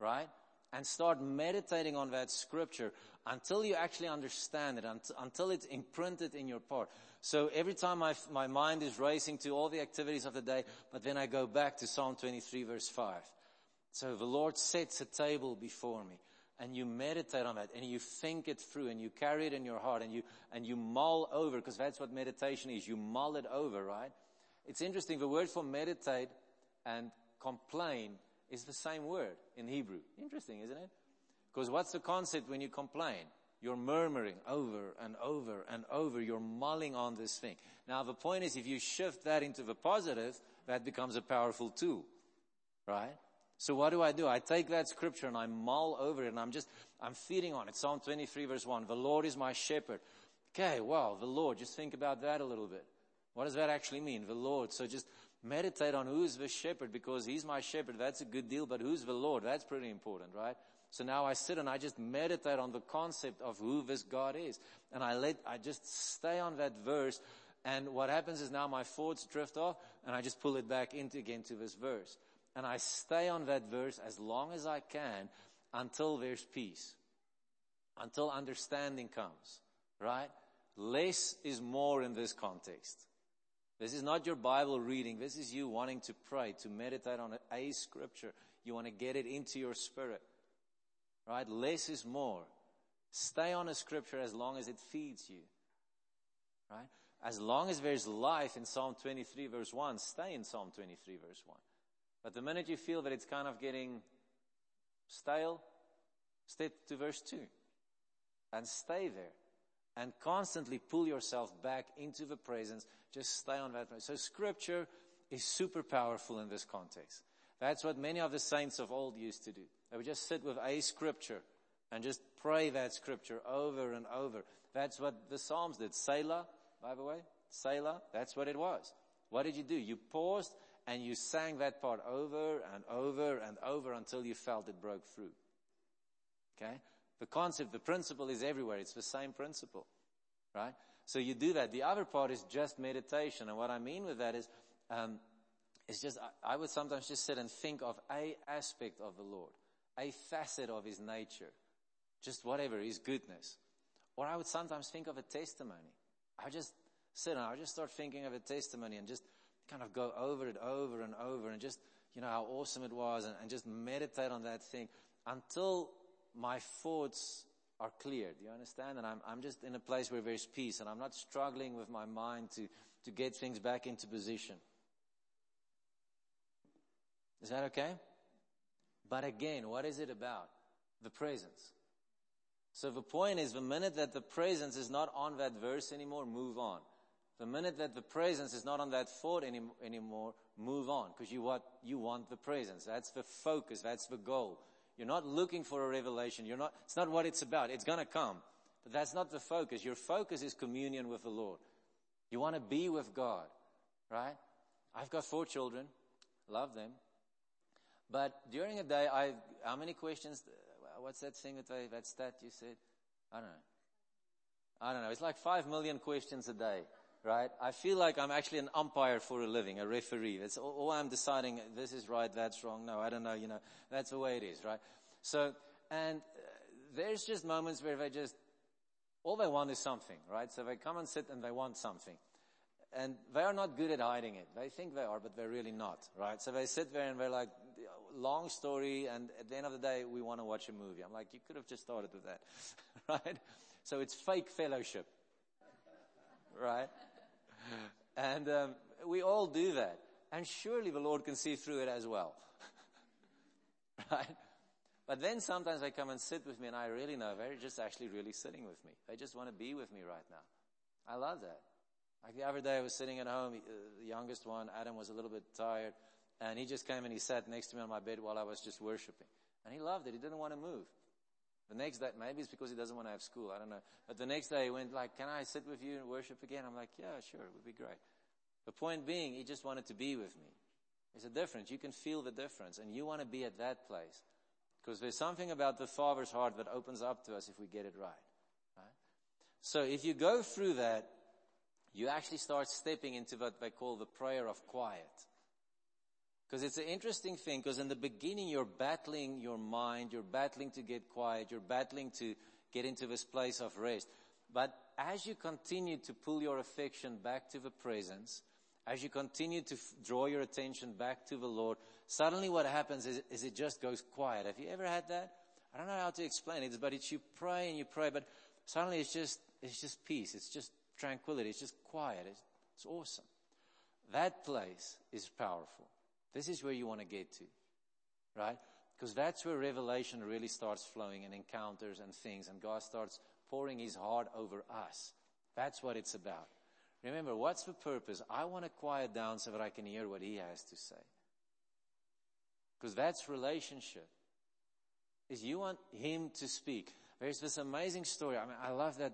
right? And start meditating on that scripture until you actually understand it, until it's imprinted in your part. So every time my, my mind is racing to all the activities of the day, but then I go back to Psalm 23 verse 5. So the Lord sets a table before me and you meditate on that and you think it through and you carry it in your heart and you, and you mull over because that's what meditation is. You mull it over, right? It's interesting. The word for meditate and complain is the same word in Hebrew. Interesting, isn't it? Because what's the concept when you complain? You're murmuring over and over and over. You're mulling on this thing. Now the point is if you shift that into the positive, that becomes a powerful tool. Right? So what do I do? I take that scripture and I mull over it and I'm just, I'm feeding on it. Psalm 23 verse 1. The Lord is my shepherd. Okay, well, the Lord. Just think about that a little bit. What does that actually mean? The Lord. So just meditate on who's the shepherd because he's my shepherd. That's a good deal, but who's the Lord? That's pretty important, right? So now I sit and I just meditate on the concept of who this God is. And I let, I just stay on that verse. And what happens is now my thoughts drift off and I just pull it back into again to this verse. And I stay on that verse as long as I can until there's peace. Until understanding comes. Right? Less is more in this context. This is not your Bible reading. This is you wanting to pray, to meditate on a scripture. You want to get it into your spirit. Right? Less is more. Stay on a scripture as long as it feeds you. Right? As long as there's life in Psalm 23 verse 1, stay in Psalm 23 verse 1. But the minute you feel that it's kind of getting stale, step to verse 2 and stay there and constantly pull yourself back into the presence. Just stay on that. So scripture is super powerful in this context. That's what many of the saints of old used to do. They would just sit with a scripture and just pray that scripture over and over. That's what the Psalms did. Selah, by the way, Selah, that's what it was. What did you do? You paused and you sang that part over and over and over until you felt it broke through. Okay? The concept, the principle is everywhere. It's the same principle. Right? So you do that. The other part is just meditation. And what I mean with that is, um, it's just, I, I would sometimes just sit and think of a aspect of the Lord, a facet of His nature, just whatever, His goodness. Or I would sometimes think of a testimony. I just sit and I just start thinking of a testimony and just kind of go over it over and over and just, you know, how awesome it was and, and just meditate on that thing until my thoughts are clear. Do you understand? And I'm, I'm just in a place where there's peace and I'm not struggling with my mind to, to get things back into position. Is that okay? But again, what is it about? The presence. So the point is the minute that the presence is not on that verse anymore, move on. The minute that the presence is not on that thought any, anymore, move on because you want, you want the presence. That's the focus. That's the goal. You're not looking for a revelation. You're not, it's not what it's about. It's going to come. But that's not the focus. Your focus is communion with the Lord. You want to be with God, right? I've got four children. Love them. But during a day, I, how many questions, uh, what's that thing that they, that stat you said? I don't know. I don't know. It's like five million questions a day, right? I feel like I'm actually an umpire for a living, a referee. That's all, all I'm deciding. This is right. That's wrong. No, I don't know. You know, that's the way it is, right? So, and uh, there's just moments where they just, all they want is something, right? So they come and sit and they want something. and they are not good at hiding it. They think they are, but they're really not, right? So they sit there and they're like, long story, and at the end of the day, we want to watch a movie. I'm like, you could have just started with that, right? So it's fake fellowship, right? And um, we all do that. And surely the Lord can see through it as well, right? But then sometimes they come and sit with me, and I really know they're just actually really sitting with me. They just want to be with me right now. I love that. Like the other day, I was sitting at home. Uh, the youngest one, Adam, was a little bit tired, and he just came and he sat next to me on my bed while I was just worshiping. And he loved it. He didn't want to move. The next day, maybe it's because he doesn't want to have school. I don't know. But the next day, he went like, "Can I sit with you and worship again?" I'm like, "Yeah, sure. It would be great." The point being, he just wanted to be with me. There's a difference. You can feel the difference, and you want to be at that place because there's something about the Father's heart that opens up to us if we get it right. Right. So if you go through that you actually start stepping into what they call the prayer of quiet. Because it's an interesting thing, because in the beginning you're battling your mind, you're battling to get quiet, you're battling to get into this place of rest. But as you continue to pull your affection back to the presence, as you continue to f- draw your attention back to the Lord, suddenly what happens is, is it just goes quiet. Have you ever had that? I don't know how to explain it, but it's you pray and you pray, but suddenly it's just, it's just peace. It's just tranquility. It's just quiet. It's, it's awesome. That place is powerful. This is where you want to get to, right? Because that's where revelation really starts flowing and encounters and things, and God starts pouring His heart over us. That's what it's about. Remember, what's the purpose? I want to quiet down so that I can hear what He has to say. Because that's relationship. Is you want Him to speak. There's this amazing story. I mean, I love that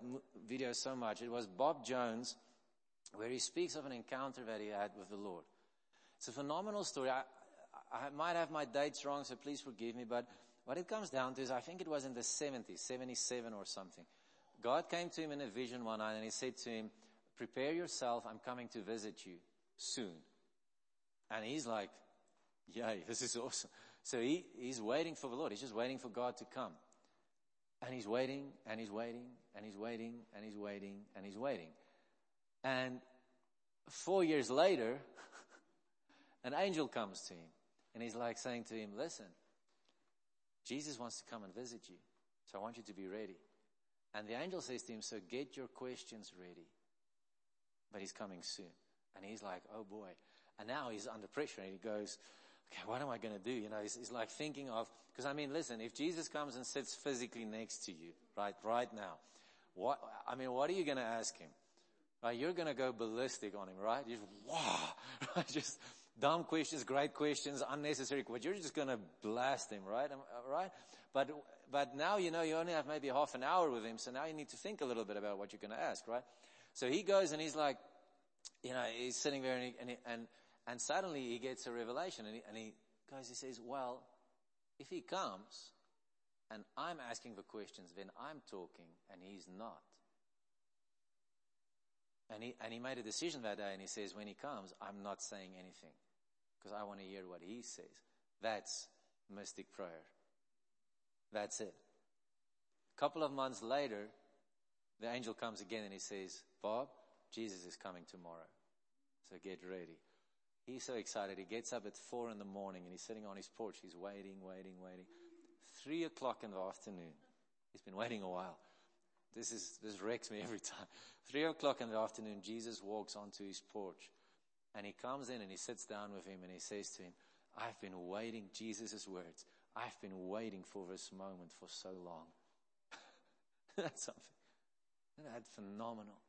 video so much. It was Bob Jones, where he speaks of an encounter that he had with the Lord. It's a phenomenal story. I, I might have my dates wrong, so please forgive me, but what it comes down to is I think it was in the 70s, 77 or something. God came to him in a vision one night and he said to him, prepare yourself, I'm coming to visit you soon. And he's like, yay, this is awesome. So he, he's waiting for the Lord. He's just waiting for God to come. And he's waiting, and he's waiting, and he's waiting, and he's waiting, and he's waiting. And four years later, an angel comes to him, and he's like saying to him, listen, Jesus wants to come and visit you, so I want you to be ready. And the angel says to him, so get your questions ready. But he's coming soon. And he's like, oh boy. And now he's under pressure and he goes, okay, what am I going to do? You know, he's, he's like thinking of, because I mean, listen, if Jesus comes and sits physically next to you, right, right now, what, I mean, what are you going to ask him? Right, you're going to go ballistic on him, right? Just, wow, right? Just dumb questions, great questions, unnecessary questions. You're just going to blast him, right? Uh, right? But, but now you know you only have maybe half an hour with him, so now you need to think a little bit about what you're going to ask, right? So he goes and he's like, you know, he's sitting there and, he, and, he, and and suddenly he gets a revelation and he, and he goes, he says, well, if he comes and I'm asking the questions, then I'm talking and he's not. And he, and he made a decision that day and he says, when he comes, I'm not saying anything because I want to hear what he says. That's mystic prayer. That's it. A couple of months later, the angel comes again and he says, Bob, Jesus is coming tomorrow. So get ready. He's so excited. He gets up at four in the morning and he's sitting on his porch. He's waiting, waiting, waiting. Three o'clock in the afternoon. He's been waiting a while. This is, this wrecks me every time. Three o'clock in the afternoon, Jesus walks onto his porch and he comes in and he sits down with him and he says to him, I've been waiting, Jesus' words. I've been waiting for this moment for so long. That's something. Isn't that phenomenal?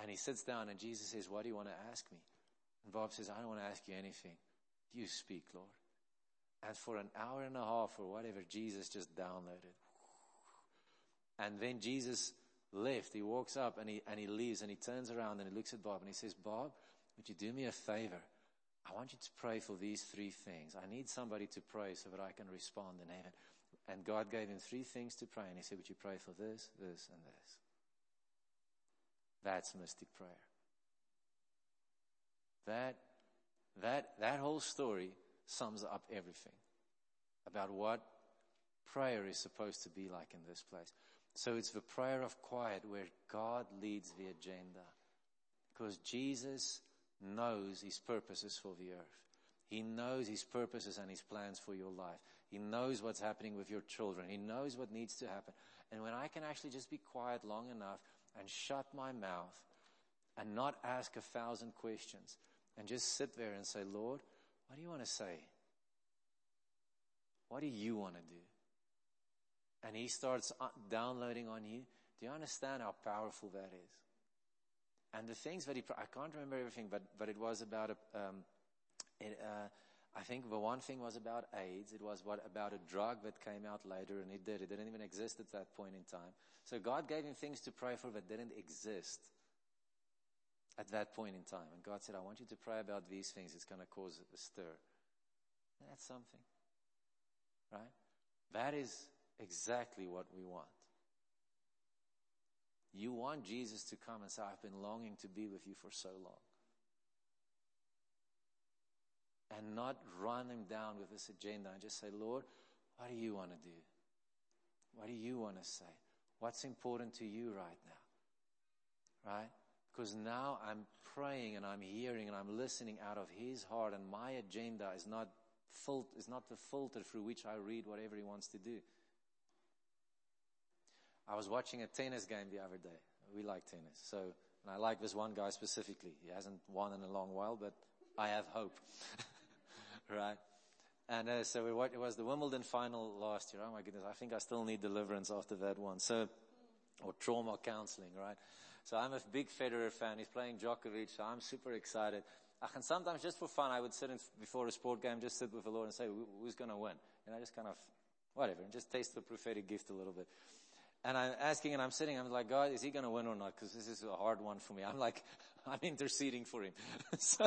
And he sits down and Jesus says, what do you want to ask me? And Bob says, I don't want to ask you anything. You speak, Lord. And for an hour and a half or whatever, Jesus just downloaded. And then Jesus left. He walks up and he, and he leaves and he turns around and he looks at Bob and he says, Bob, would you do me a favor? I want you to pray for these three things. I need somebody to pray so that I can respond in heaven. And God gave him three things to pray. And he said, would you pray for this, this, and this? That's mystic prayer. That, that, that whole story sums up everything about what prayer is supposed to be like in this place. So it's the prayer of quiet where God leads the agenda. Because Jesus knows his purposes for the earth. He knows his purposes and his plans for your life. He knows what's happening with your children. He knows what needs to happen. And when I can actually just be quiet long enough and shut my mouth and not ask a thousand questions and just sit there and say, Lord, what do you want to say? What do you want to do? And he starts uh, downloading on you. Do you understand how powerful that is? And the things that he, I can't remember everything, but, but it was about a, um, it, uh, I think the one thing was about AIDS. It was what about a drug that came out later, and it did. It didn't even exist at that point in time. So God gave him things to pray for that didn't exist at that point in time. And God said, I want you to pray about these things. It's going to cause a stir. That's something. Right? That is exactly what we want. You want Jesus to come and say, I've been longing to be with you for so long. And not run him down with this agenda and just say, Lord, what do you want to do? What do you want to say? What's important to you right now? Right? Because now I'm praying and I'm hearing and I'm listening out of His heart, and my agenda is not fil- is not the filter through which I read whatever He wants to do. I was watching a tennis game the other day. We like tennis, so and I like this one guy specifically. He hasn't won in a long while, but I have hope, right? And uh, so we, it was the Wimbledon final last year. Oh my goodness, I think I still need deliverance after that one. So, or trauma counseling, right? So I'm a big Federer fan. He's playing Djokovic, so I'm super excited. And sometimes just for fun, I would sit in, before a sport game, just sit with the Lord and say, who's going to win? And I just kind of, whatever, and just taste the prophetic gift a little bit. And I'm asking and I'm sitting, I'm like, God, is he going to win or not? Because this is a hard one for me. I'm like, I'm interceding for him.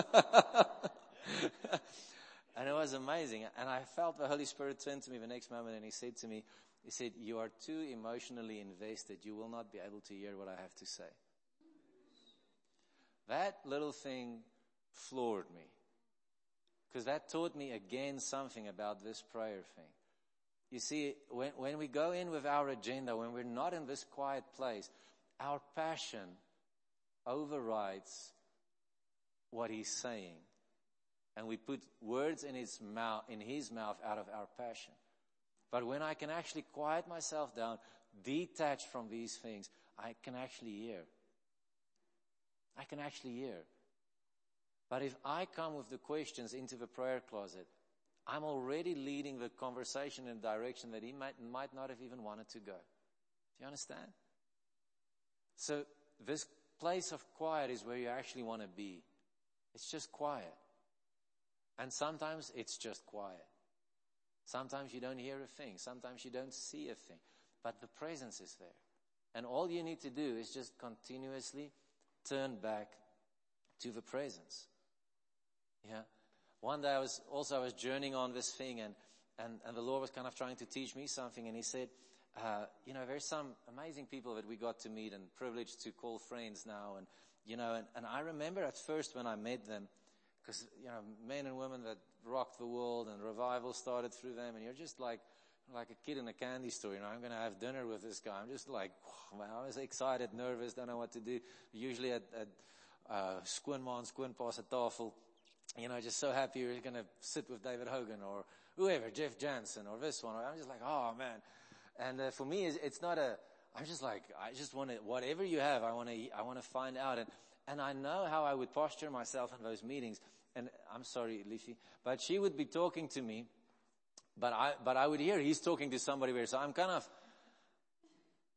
and it was amazing. And I felt the Holy Spirit turn to me the next moment and he said to me, he said, you are too emotionally invested. You will not be able to hear what I have to say. That little thing floored me. Because that taught me again something about this prayer thing. You see, when, when we go in with our agenda, when we're not in this quiet place, our passion overrides what he's saying. And we put words in his mouth, in his mouth out of our passion. But when I can actually quiet myself down, detach from these things, I can actually hear. I can actually hear. But if I come with the questions into the prayer closet, I'm already leading the conversation in a direction that he might, might not have even wanted to go. Do you understand? So this place of quiet is where you actually want to be. It's just quiet. And sometimes it's just quiet. Sometimes you don't hear a thing. Sometimes you don't see a thing. But the presence is there. And all you need to do is just continuously turn back to the presence. Yeah. One day I was also, I was journeying on this thing and, and, and the Lord was kind of trying to teach me something and he said, uh, you know, there's some amazing people that we got to meet and privileged to call friends now. And, you know, and, and I remember at first when I met them, because, you know, men and women that rocked the world and revival started through them and you're just like, like a kid in a candy store, you know, I'm going to have dinner with this guy. I'm just like, wow, I was excited, nervous, don't know what to do. Usually at, at, uh, skoonma and pass a tafel, you know, just so happy you're going to sit with David Hogan or whoever, Jeff Jansen or this one. I'm just like, oh man. And uh, for me, it's, not a, I'm just like, I just want to, whatever you have, I want to, I want to find out. And, and I know how I would posture myself in those meetings. And I'm sorry, Leafy, but she would be talking to me, but I, but I would hear he's talking to somebody where, so I'm kind of,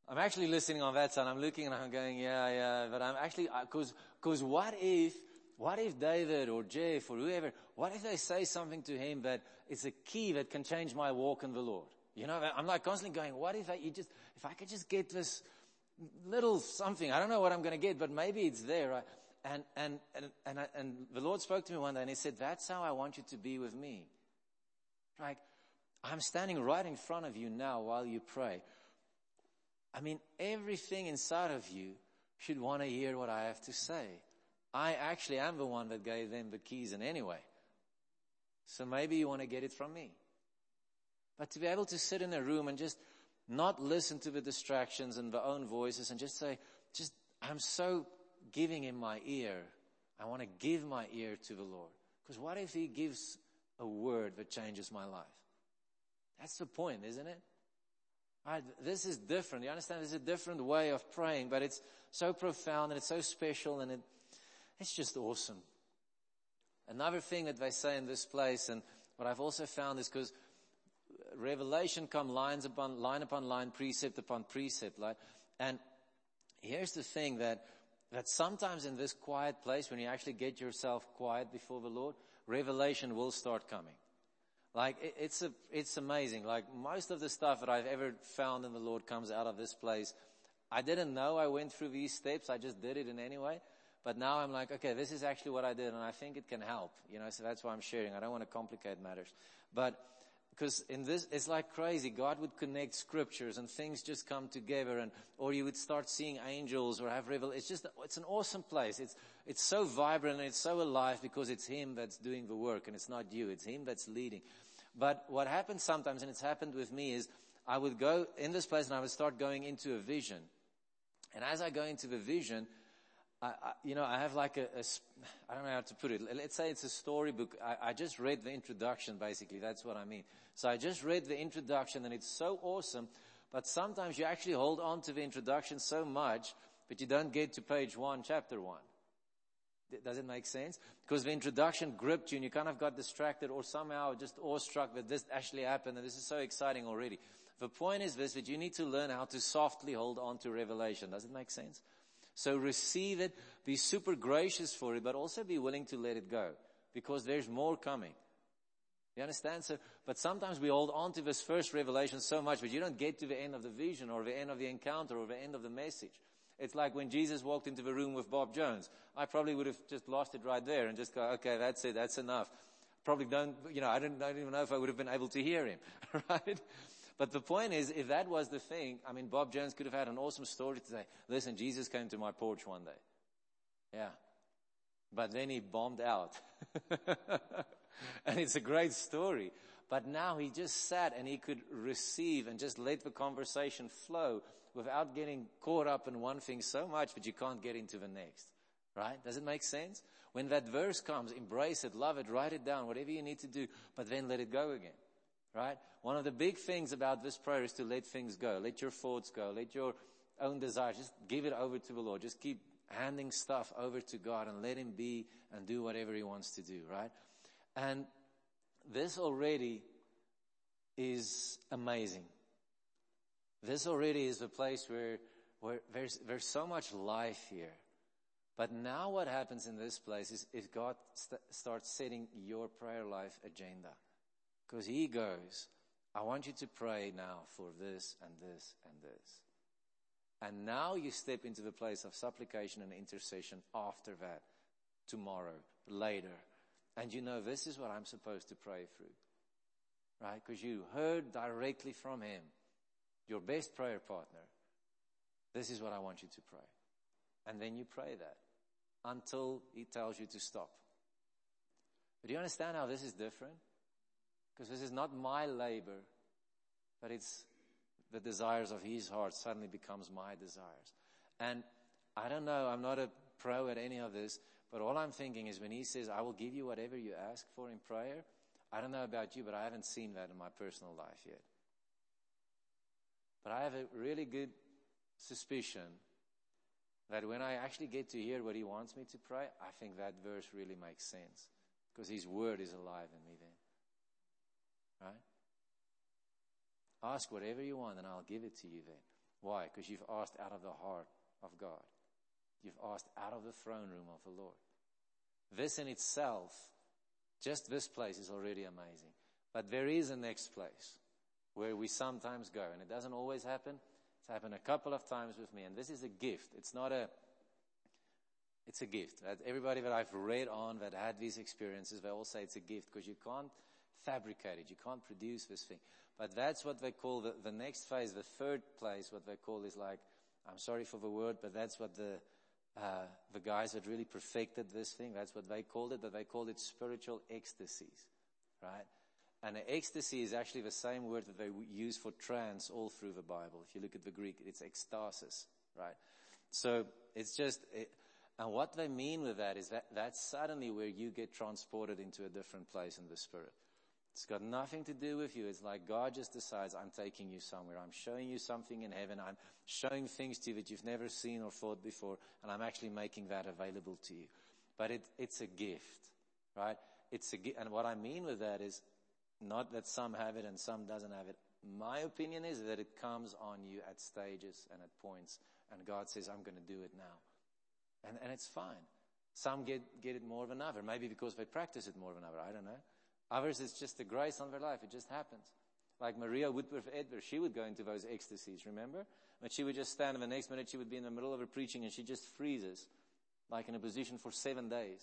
I'm actually listening on that side. I'm looking and I'm going, yeah, yeah, but I'm actually, cause, cause what if, what if David or Jeff or whoever, what if they say something to him that is a key that can change my walk in the Lord? You know, I'm like constantly going, what if I, you just, if I could just get this little something, I don't know what I'm going to get, but maybe it's there, right? And, and, and, and, I, and the Lord spoke to me one day and he said, that's how I want you to be with me. Like, I'm standing right in front of you now while you pray. I mean, everything inside of you should want to hear what I have to say. I actually am the one that gave them the keys in any way. So maybe you want to get it from me. But to be able to sit in a room and just not listen to the distractions and the own voices and just say, just, I'm so giving in my ear. I want to give my ear to the Lord. Because what if he gives a word that changes my life? That's the point, isn't it? This is different. You understand? This is a different way of praying, but it's so profound and it's so special and it, it's just awesome. Another thing that they say in this place, and what I've also found is because revelation come lines upon line upon line, precept upon precept, right? And here's the thing that that sometimes in this quiet place, when you actually get yourself quiet before the Lord, revelation will start coming. Like it, it's a, it's amazing. Like most of the stuff that I've ever found in the Lord comes out of this place. I didn't know I went through these steps. I just did it in any way. But now I'm like, okay, this is actually what I did and I think it can help. You know, so that's why I'm sharing. I don't want to complicate matters. But because in this, it's like crazy. God would connect scriptures and things just come together and, or you would start seeing angels or have revel. It's just, it's an awesome place. It's, it's so vibrant and it's so alive because it's Him that's doing the work and it's not you. It's Him that's leading. But what happens sometimes, and it's happened with me, is I would go in this place and I would start going into a vision. And as I go into the vision, I, you know, I have like a, a, I don't know how to put it. Let's say it's a storybook. I, I just read the introduction, basically. That's what I mean. So I just read the introduction and it's so awesome. But sometimes you actually hold on to the introduction so much, but you don't get to page one, chapter one. Does it make sense? Because the introduction gripped you and you kind of got distracted or somehow just awestruck that this actually happened and this is so exciting already. The point is this, that you need to learn how to softly hold on to revelation. Does it make sense? So receive it, be super gracious for it, but also be willing to let it go because there's more coming. You understand? So, but sometimes we hold on to this first revelation so much, but you don't get to the end of the vision or the end of the encounter or the end of the message. It's like when Jesus walked into the room with Bob Jones. I probably would have just lost it right there and just go, okay, that's it, that's enough. Probably don't, you know, I don't, I don't even know if I would have been able to hear him, right? But the point is, if that was the thing, I mean, Bob Jones could have had an awesome story to say, listen, Jesus came to my porch one day. Yeah. But then he bombed out. and it's a great story. But now he just sat and he could receive and just let the conversation flow without getting caught up in one thing so much that you can't get into the next. Right? Does it make sense? When that verse comes, embrace it, love it, write it down, whatever you need to do, but then let it go again. Right? One of the big things about this prayer is to let things go. Let your thoughts go. Let your own desires, just give it over to the Lord. Just keep handing stuff over to God and let Him be and do whatever He wants to do, right? And this already is amazing. This already is a place where, where there's, there's so much life here. But now what happens in this place is, is God st- starts setting your prayer life agenda. Because He goes, I want you to pray now for this and this and this. And now you step into the place of supplication and intercession after that, tomorrow, later. And you know, this is what I'm supposed to pray through. Right? Because you heard directly from Him, your best prayer partner. This is what I want you to pray. And then you pray that until He tells you to stop. But do you understand how this is different? Because this is not my labor, but it's the desires of his heart suddenly becomes my desires. And I don't know, I'm not a pro at any of this, but all I'm thinking is when he says, I will give you whatever you ask for in prayer, I don't know about you, but I haven't seen that in my personal life yet. But I have a really good suspicion that when I actually get to hear what he wants me to pray, I think that verse really makes sense because his word is alive in me then. Right? Ask whatever you want and I'll give it to you then. Why? Because you've asked out of the heart of God. You've asked out of the throne room of the Lord. This in itself, just this place is already amazing. But there is a next place where we sometimes go, and it doesn't always happen. It's happened a couple of times with me, and this is a gift. It's not a, it's a gift. That everybody that I've read on that had these experiences, they all say it's a gift because you can't fabricate it. You can't produce this thing. But that's what they call the, the next phase, the third place, what they call is like, I'm sorry for the word, but that's what the, uh, the guys that really perfected this thing, that's what they called it, but they called it spiritual ecstasies, right? And ecstasy is actually the same word that they use for trance all through the Bible. If you look at the Greek, it's ecstasis, right? So it's just, it, and what they mean with that is that that's suddenly where you get transported into a different place in the spirit. It's got nothing to do with you. It's like God just decides, I'm taking you somewhere. I'm showing you something in heaven. I'm showing things to you that you've never seen or thought before, and I'm actually making that available to you. But it, it's a gift, right? It's a. And what I mean with that is not that some have it and some doesn't have it. My opinion is that it comes on you at stages and at points, and God says, I'm going to do it now. And, and it's fine. Some get, get it more than other, maybe because they practice it more than other. I don't know. Others, it's just the grace on their life. It just happens. Like Maria Woodworth Edwards, she would go into those ecstasies, remember? But she would just stand and the next minute she would be in the middle of her preaching and she just freezes, like in a position for seven days.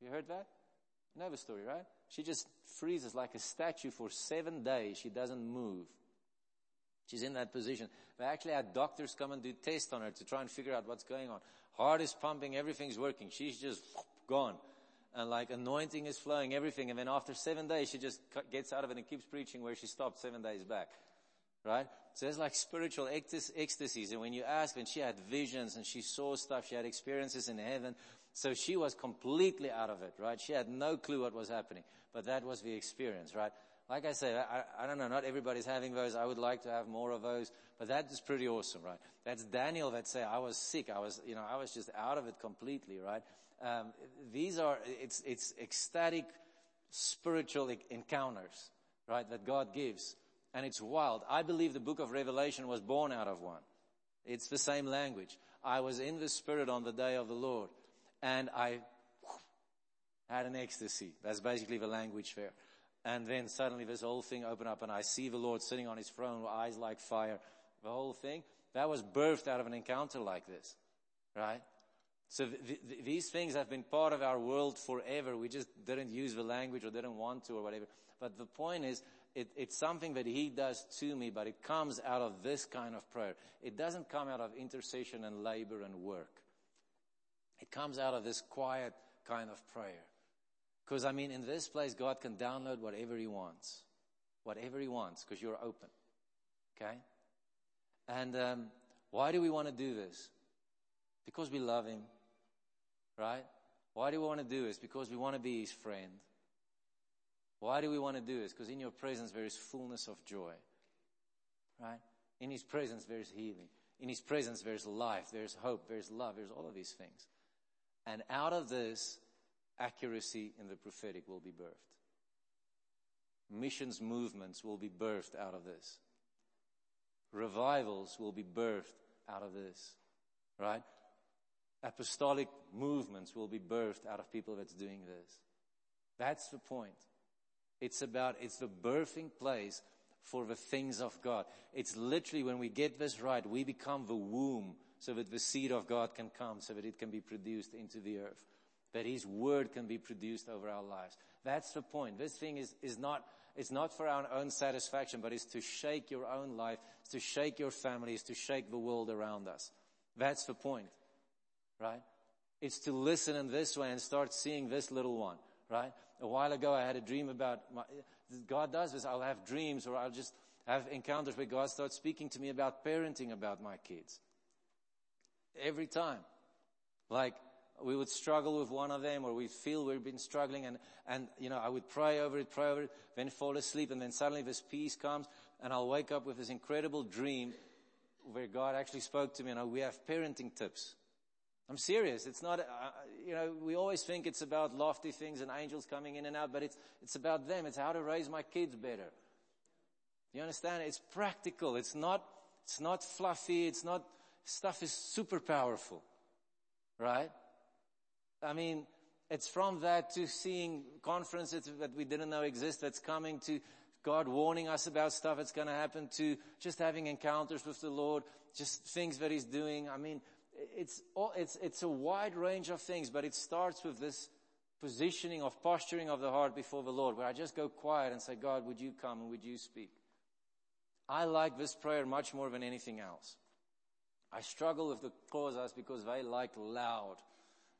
You heard that? You know the story, right? She just freezes like a statue for seven days. She doesn't move. She's in that position. They actually had doctors come and do tests on her to try and figure out what's going on. Heart is pumping, everything's working. She's just gone. And like anointing is flowing, everything. And then after seven days, she just gets out of it and keeps preaching where she stopped seven days back. Right? So there's like spiritual ecstasies. And when you ask, and she had visions and she saw stuff, she had experiences in heaven. So she was completely out of it, right? She had no clue what was happening. But that was the experience, right? Like I say, I, I don't know, not everybody's having those. I would like to have more of those, but that is pretty awesome, right? That's Daniel that say, I was sick. I was, you know, I was just out of it completely, right? Um, these are, it's, it's ecstatic spiritual encounters, right, that God gives. And it's wild. I believe the book of Revelation was born out of one. It's the same language. I was in the spirit on the day of the Lord and I had an ecstasy. That's basically the language there. And then suddenly this whole thing opened up and I see the Lord sitting on his throne with eyes like fire. The whole thing, that was birthed out of an encounter like this. Right? So th- th- these things have been part of our world forever. We just didn't use the language or didn't want to or whatever. But the point is, it, it's something that he does to me, but it comes out of this kind of prayer. It doesn't come out of intercession and labor and work. It comes out of this quiet kind of prayer. Because, I mean, in this place, God can download whatever He wants. Whatever He wants, because you're open. Okay? And um, why do we want to do this? Because we love Him. Right? Why do we want to do this? Because we want to be His friend. Why do we want to do this? Because in your presence there is fullness of joy. Right? In His presence there is healing. In His presence there's life, there's hope, there's love, there's all of these things. And out of this, accuracy in the prophetic will be birthed. Missions movements will be birthed out of this. Revivals will be birthed out of this. Right? Apostolic movements will be birthed out of people that's doing this. That's the point. It's about, it's the birthing place for the things of God. It's literally when we get this right, we become the womb so that the seed of God can come, so that it can be produced into the earth that His Word can be produced over our lives. That's the point. This thing is, is not, it's not for our own satisfaction, but it's to shake your own life, it's to shake your families, to shake the world around us. That's the point. Right? It's to listen in this way and start seeing this little one. Right? A while ago I had a dream about my, God does this. I'll have dreams or I'll just have encounters where God starts speaking to me about parenting about my kids. Every time. Like, we would struggle with one of them or we feel we've been struggling and, and, you know, I would pray over it, pray over it, then fall asleep and then suddenly this peace comes and I'll wake up with this incredible dream where God actually spoke to me and I, we have parenting tips. I'm serious. It's not, uh, you know, we always think it's about lofty things and angels coming in and out, but it's, it's about them. It's how to raise my kids better. You understand? It's practical. It's not, it's not fluffy. It's not, stuff is super powerful. Right? I mean, it's from that to seeing conferences that we didn't know exist that's coming to God warning us about stuff that's going to happen to just having encounters with the Lord, just things that He's doing. I mean, it's, all, it's, it's a wide range of things, but it starts with this positioning of posturing of the heart before the Lord where I just go quiet and say, God, would you come and would you speak? I like this prayer much more than anything else. I struggle with the cause because they like loud.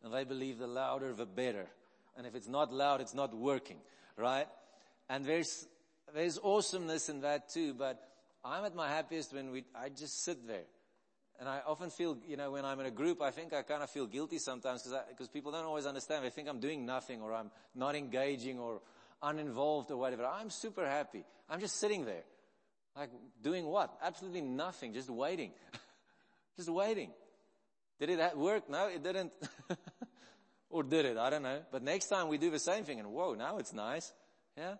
And they believe the louder the better. And if it's not loud, it's not working, right? And there's, there's awesomeness in that too, but I'm at my happiest when we, I just sit there. And I often feel, you know, when I'm in a group, I think I kind of feel guilty sometimes because because people don't always understand. They think I'm doing nothing or I'm not engaging or uninvolved or whatever. I'm super happy. I'm just sitting there. Like doing what? Absolutely nothing. Just waiting. just waiting. Did it work? No, it didn't. or did it? I don't know. But next time we do the same thing and whoa, now it's nice. Yeah.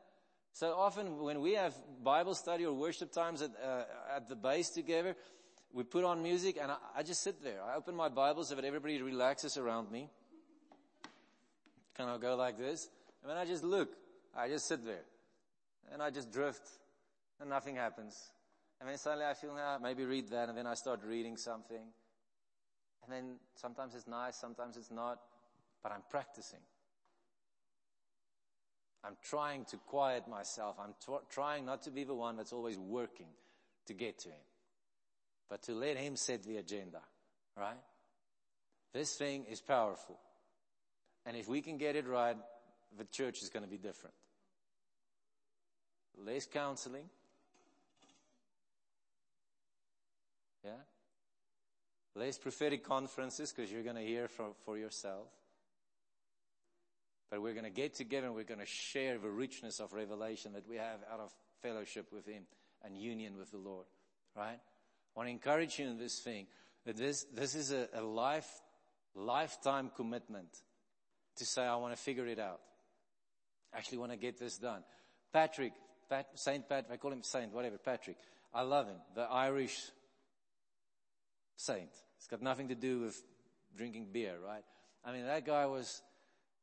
So often when we have Bible study or worship times at, uh, at the base together, we put on music and I, I, just sit there. I open my Bible so that everybody relaxes around me. Kind of go like this. And then I just look. I just sit there. And I just drift. And nothing happens. And then suddenly I feel, now maybe read that. And then I start reading something. And then sometimes it's nice, sometimes it's not. But I'm practicing. I'm trying to quiet myself. I'm t- trying not to be the one that's always working to get to Him, but to let Him set the agenda, right? This thing is powerful. And if we can get it right, the church is going to be different. Less counseling. Yeah? Less prophetic conferences because you're going to hear for, for yourself. But we're going to get together and we're going to share the richness of revelation that we have out of fellowship with Him and union with the Lord. Right? I want to encourage you in this thing that this, this is a, a life, lifetime commitment to say, I want to figure it out. I actually want to get this done. Patrick, Pat, Saint Pat, I call him Saint, whatever, Patrick. I love him. The Irish saint. It's got nothing to do with drinking beer, right? I mean, that guy was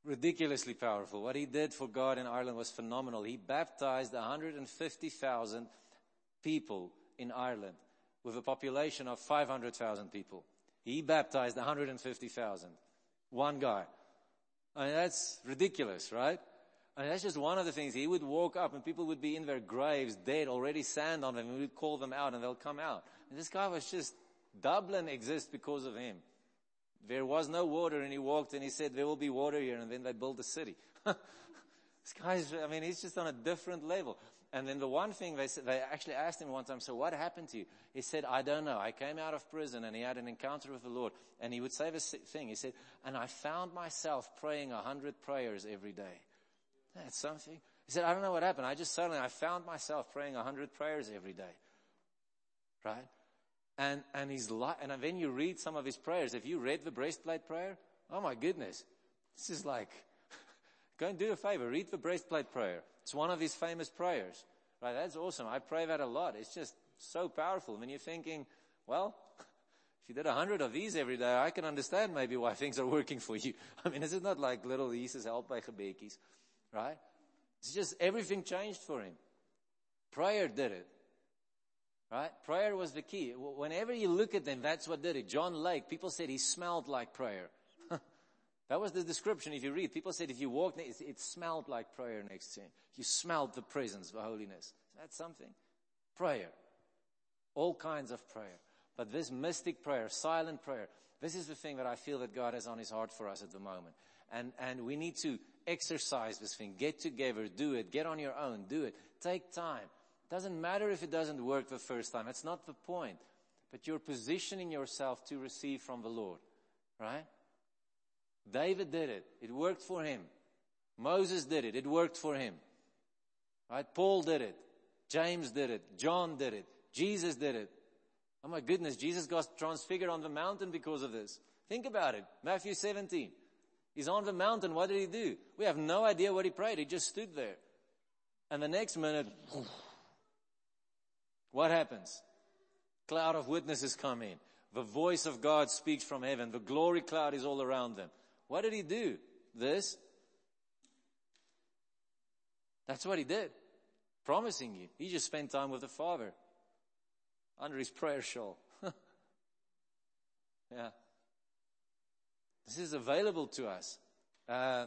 ridiculously powerful. What he did for God in Ireland was phenomenal. He baptized 150,000 people in Ireland with a population of 500,000 people. He baptized 150,000. One guy. I mean, that's ridiculous, right? I mean, that's just one of the things. He would walk up and people would be in their graves, dead, already sand on them, and we'd call them out and they'll come out. And this guy was just, Dublin exists because of him. There was no water and he walked and he said, there will be water here and then they built a city. this guy's, I mean, he's just on a different level. And then the one thing they said, they actually asked him one time, so what happened to you? He said, I don't know. I came out of prison and he had an encounter with the Lord and he would say this thing. He said, and I found myself praying a hundred prayers every day. That's something. He said, I don't know what happened. I just suddenly, I found myself praying a hundred prayers every day. Right? And, and his and then you read some of his prayers. Have you read the breastplate prayer, oh my goodness. This is like, go and do a favor, read the breastplate prayer. It's one of his famous prayers. Right? That's awesome. I pray that a lot. It's just so powerful. When you're thinking, well, if you did a hundred of these every day, I can understand maybe why things are working for you. I mean, this is not like little Jesus helped by gebekkies, right? It's just everything changed for him. Prayer did it. Right? Prayer was the key. Whenever you look at them, that's what did it. John Lake, people said he smelled like prayer. That was the description if you read. People said if you walked, it, it smelled like prayer next to him. You smelled the presence, the holiness. That's something. Prayer. All kinds of prayer. But this mystic prayer, silent prayer, this is the thing that I feel that God has on his heart for us at the moment. And, and we need to exercise this thing. Get together, do it, get on your own, do it. Take time. Doesn't matter if it doesn't work the first time. That's not the point. But you're positioning yourself to receive from the Lord. Right? David did it. It worked for him. Moses did it. It worked for him. Right? Paul did it. James did it. John did it. Jesus did it. Oh my goodness, Jesus got transfigured on the mountain because of this. Think about it. Matthew 17. He's on the mountain. What did he do? We have no idea what he prayed. He just stood there. And the next minute, what happens? Cloud of witnesses come in. The voice of God speaks from heaven. The glory cloud is all around them. What did he do? This. That's what he did. Promising you. He just spent time with the Father. Under his prayer shawl. yeah. This is available to us. Uh,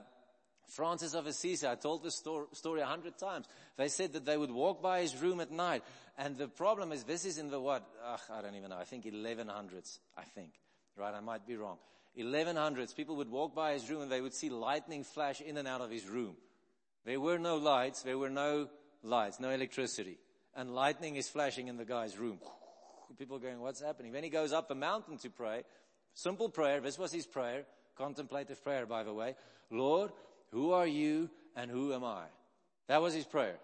Francis of Assisi, I told this story a hundred times. They said that they would walk by his room at night. And the problem is, this is in the what? Ugh, I don't even know. I think 1100s, I think. Right? I might be wrong. 1100s, people would walk by his room and they would see lightning flash in and out of his room. There were no lights. There were no lights, no electricity. And lightning is flashing in the guy's room. People going, what's happening? Then he goes up a mountain to pray. Simple prayer. This was his prayer. Contemplative prayer, by the way. Lord, who are you and who am I? That was his prayer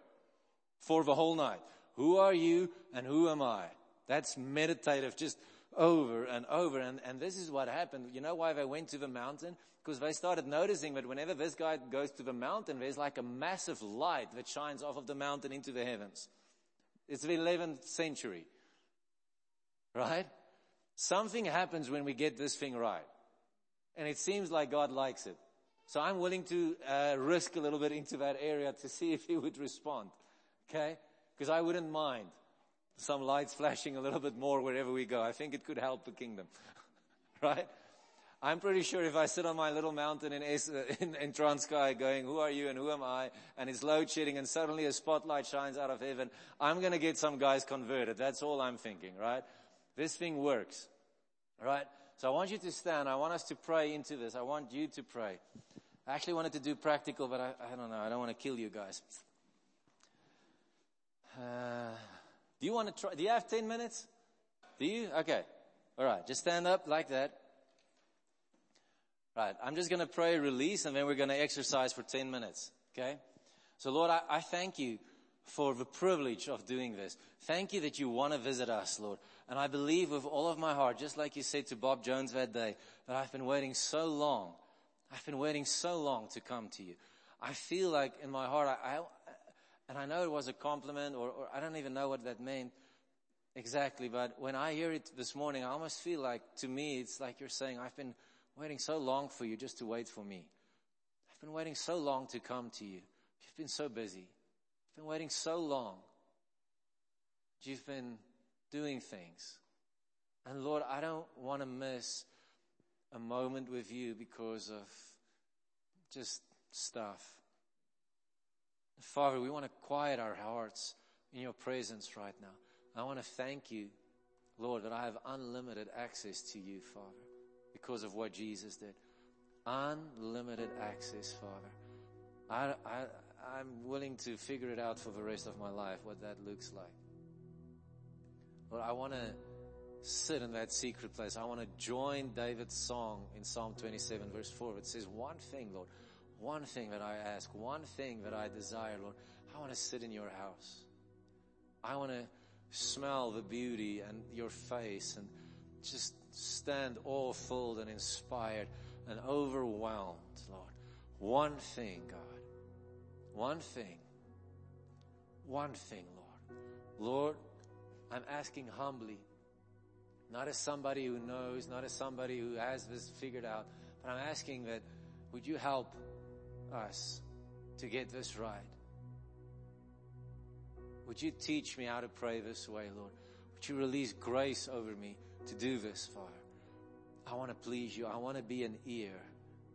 for the whole night. Who are you and who am I? That's meditative, just over and over. And, and this is what happened. You know why they went to the mountain? Because they started noticing that whenever this guy goes to the mountain, there's like a massive light that shines off of the mountain into the heavens. It's the 11th century. Right? Something happens when we get this thing right. And it seems like God likes it. So I'm willing to uh, risk a little bit into that area to see if he would respond. Okay? Because I wouldn't mind some lights flashing a little bit more wherever we go. I think it could help the kingdom. right? I'm pretty sure if I sit on my little mountain in, es- in, in Transkei going, who are you and who am I? And it's load shedding and suddenly a spotlight shines out of heaven. I'm going to get some guys converted. That's all I'm thinking, right? This thing works. Right? So I want you to stand. I want us to pray into this. I want you to pray. I actually wanted to do practical, but I, I don't know. I don't want to kill you guys. Uh, do you want to try? Do you have 10 minutes? Do you? Okay. All right. Just stand up like that. Right. I'm just going to pray release and then we're going to exercise for 10 minutes. Okay. So Lord, I, I thank you for the privilege of doing this. Thank you that you want to visit us, Lord. And I believe with all of my heart, just like you said to Bob Jones that day, that I've been waiting so long. I've been waiting so long to come to you. I feel like in my heart, I, I and I know it was a compliment or, or I don't even know what that meant exactly, but when I hear it this morning, I almost feel like to me, it's like you're saying, I've been waiting so long for you just to wait for me. I've been waiting so long to come to you. You've been so busy. I've been waiting so long. You've been doing things. And Lord, I don't want to miss a moment with you because of just stuff. Father, we want to quiet our hearts in your presence right now. I want to thank you, Lord, that I have unlimited access to you, Father, because of what Jesus did. Unlimited access, Father. I, I, I'm willing to figure it out for the rest of my life, what that looks like. Lord, I want to sit in that secret place. I want to join David's song in Psalm 27 verse 4. It says, one thing, Lord, one thing that I ask, one thing that I desire, Lord, I want to sit in your house. I want to smell the beauty and your face and just stand filled and inspired and overwhelmed, Lord. One thing, God. One thing. One thing, Lord. Lord, I'm asking humbly, not as somebody who knows, not as somebody who has this figured out, but I'm asking that would you help us to get this right? Would you teach me how to pray this way, Lord? Would you release grace over me to do this, Father? I want to please you. I want to be an ear.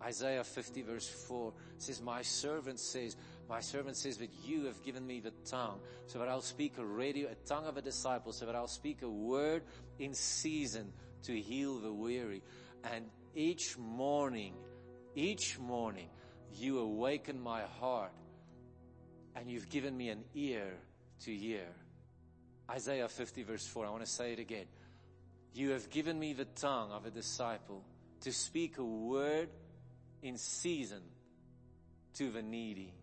Isaiah 50 verse 4 says, my servant says, my servant says that you have given me the tongue so that I'll speak a radio, a tongue of a disciple, so that I'll speak a word in season to heal the weary. And each morning, each morning, you awaken my heart and you've given me an ear to hear. Isaiah 50 verse 4. I want to say it again. You have given me the tongue of a disciple to speak a word in season to the needy.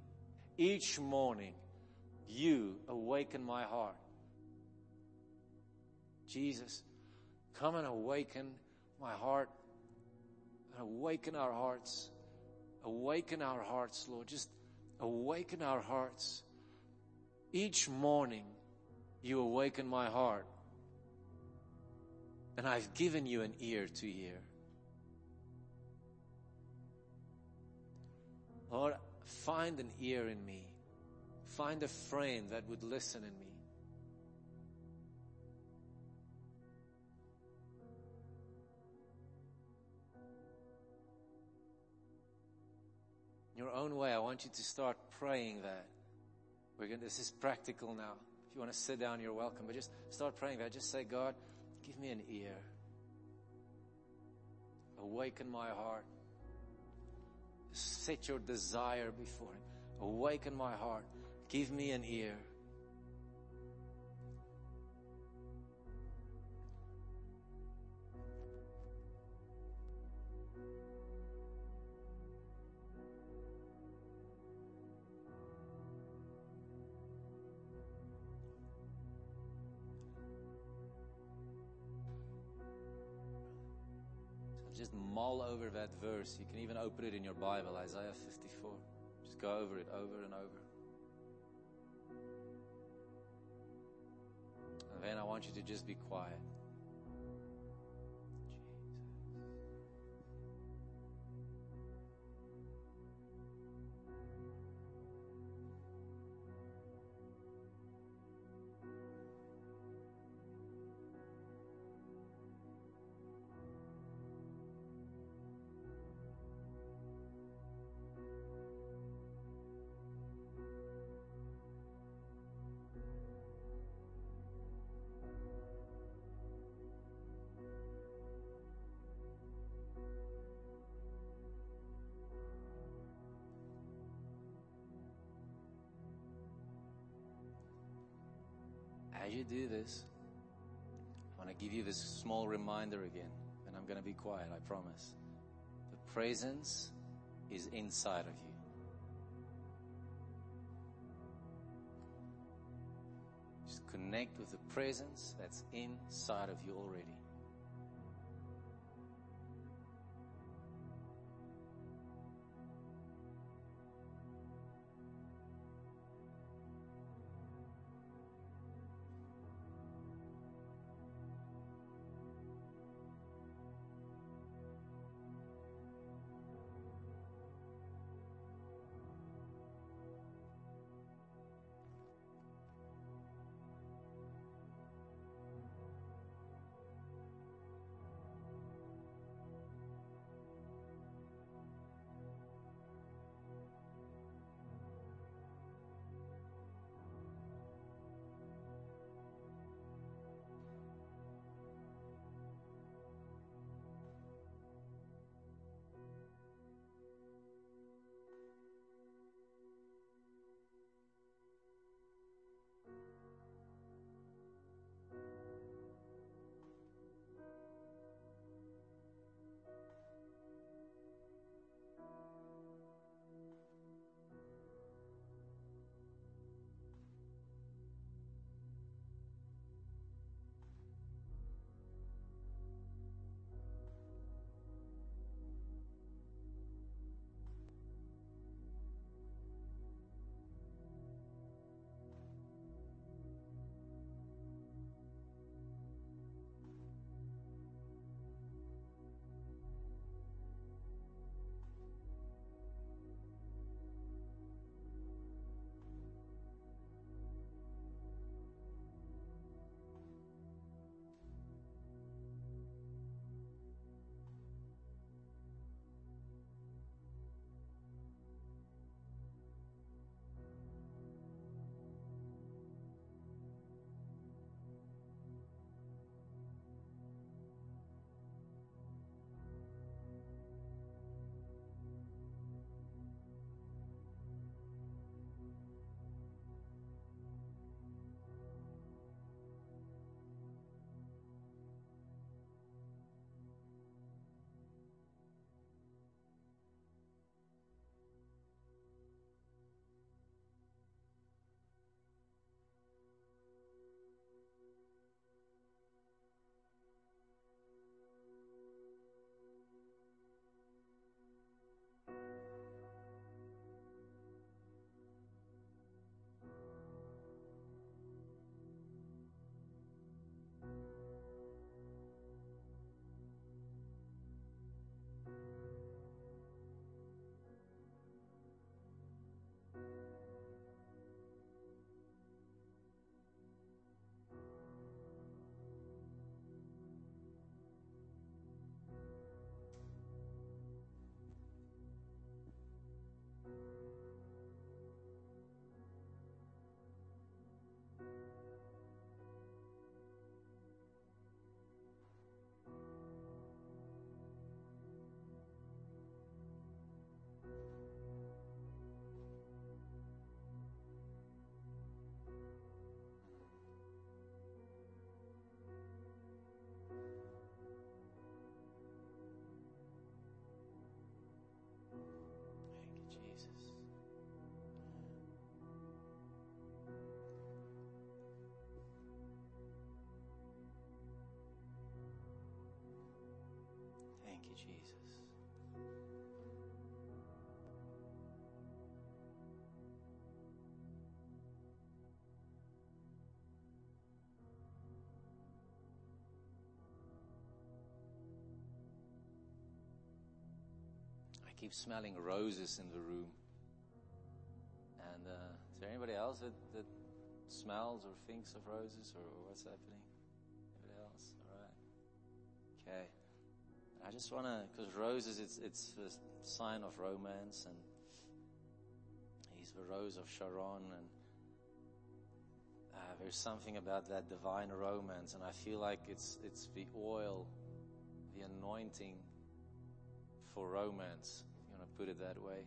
Each morning, you awaken my heart. Jesus, come and awaken my heart and awaken our hearts. Awaken our hearts, Lord. Just awaken our hearts. Each morning, you awaken my heart. And I've given you an ear to hear. Lord, find an ear in me. Find a friend that would listen in me. Your own way, I want you to start praying that. We're going to, this is practical now. If you want to sit down, you're welcome. But just start praying that. Just say, God, give me an ear. Awaken my heart. Set your desire before Him. Awaken my heart. Give me an ear. Mull over that verse. You can even open it in your Bible, Isaiah 54. Just go over it over and over. And then I want you to just be quiet. As you do this, I want to give you this small reminder again, and I'm going to be quiet, I promise. The presence is inside of you. Just connect with the presence that's inside of you already. Thank you, Jesus. I keep smelling roses in the room. And uh, is there anybody else that, that smells or thinks of roses or what's happening? Anybody else? All right. Okay. I just want to, because roses, it's, it's a sign of romance and he's the rose of Sharon and uh, there's something about that divine romance and I feel like it's, it's the oil, the anointing for romance, if you want to put it that way.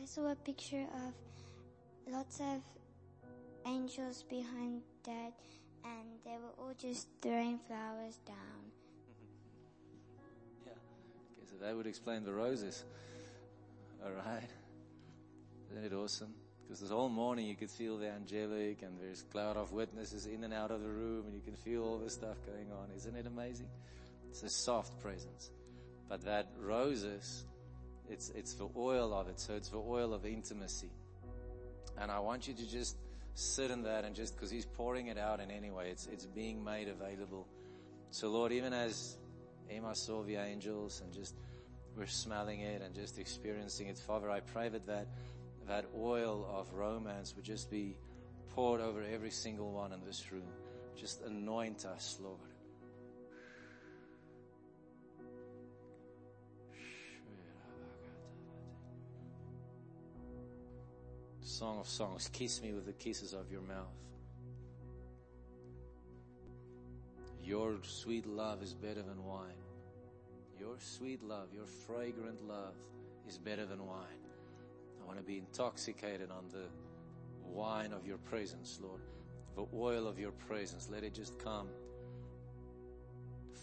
I saw a picture of lots of angels behind Dad, and they were all just throwing flowers down. Yeah. Okay, so that would explain the roses. All right. Isn't it awesome? Because this whole morning you could feel the angelic and there's cloud of witnesses in and out of the room and you can feel all this stuff going on. Isn't it amazing? It's a soft presence. But that roses, it's, it's the oil of it. So it's the oil of intimacy. And I want you to just sit in that and just, cause he's pouring it out in any way, it's, it's being made available. So Lord, even as Emma saw the angels and just we're smelling it and just experiencing it, Father, I pray that that, that oil of romance would just be poured over every single one in this room. Just anoint us, Lord. Song of Songs, kiss me with the kisses of your mouth. Your sweet love is better than wine. Your sweet love, your fragrant love is better than wine. I want to be intoxicated on the wine of your presence, Lord. The oil of your presence. Let it just come.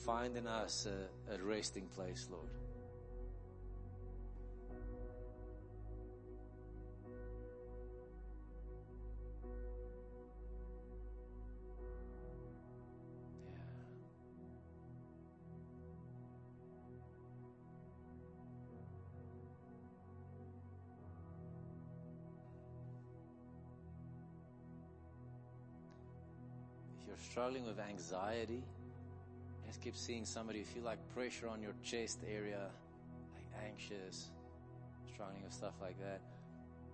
Find in us a, a resting place, Lord. Struggling with anxiety, just keep seeing somebody, you feel like pressure on your chest area, like anxious, struggling with stuff like that.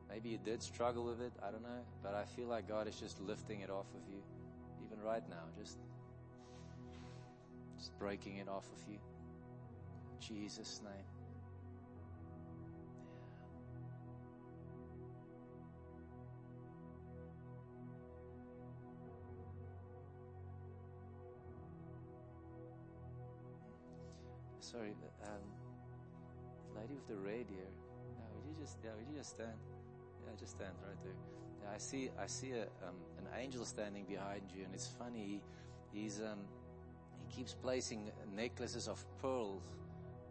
Maybe you did struggle with it, I don't know, but I feel like God is just lifting it off of you, even right now, just, just breaking it off of you. In Jesus' name. Sorry, um, the lady with the red here. Yeah, would you just, yeah, would you just stand? Yeah, just stand right there. Yeah, I see, I see a, um, an angel standing behind you, and it's funny. He, he's, um, he keeps placing necklaces of pearls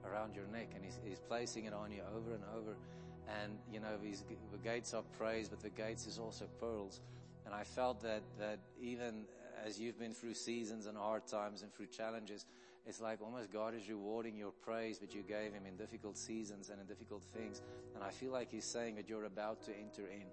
around your neck, and he's, he's placing it on you over and over. And you know, these the gates are praise, but the gates is also pearls. And I felt that that even as you've been through seasons and hard times and through challenges, it's like almost God is rewarding your praise that you gave Him in difficult seasons and in difficult things. And I feel like He's saying that you're about to enter in.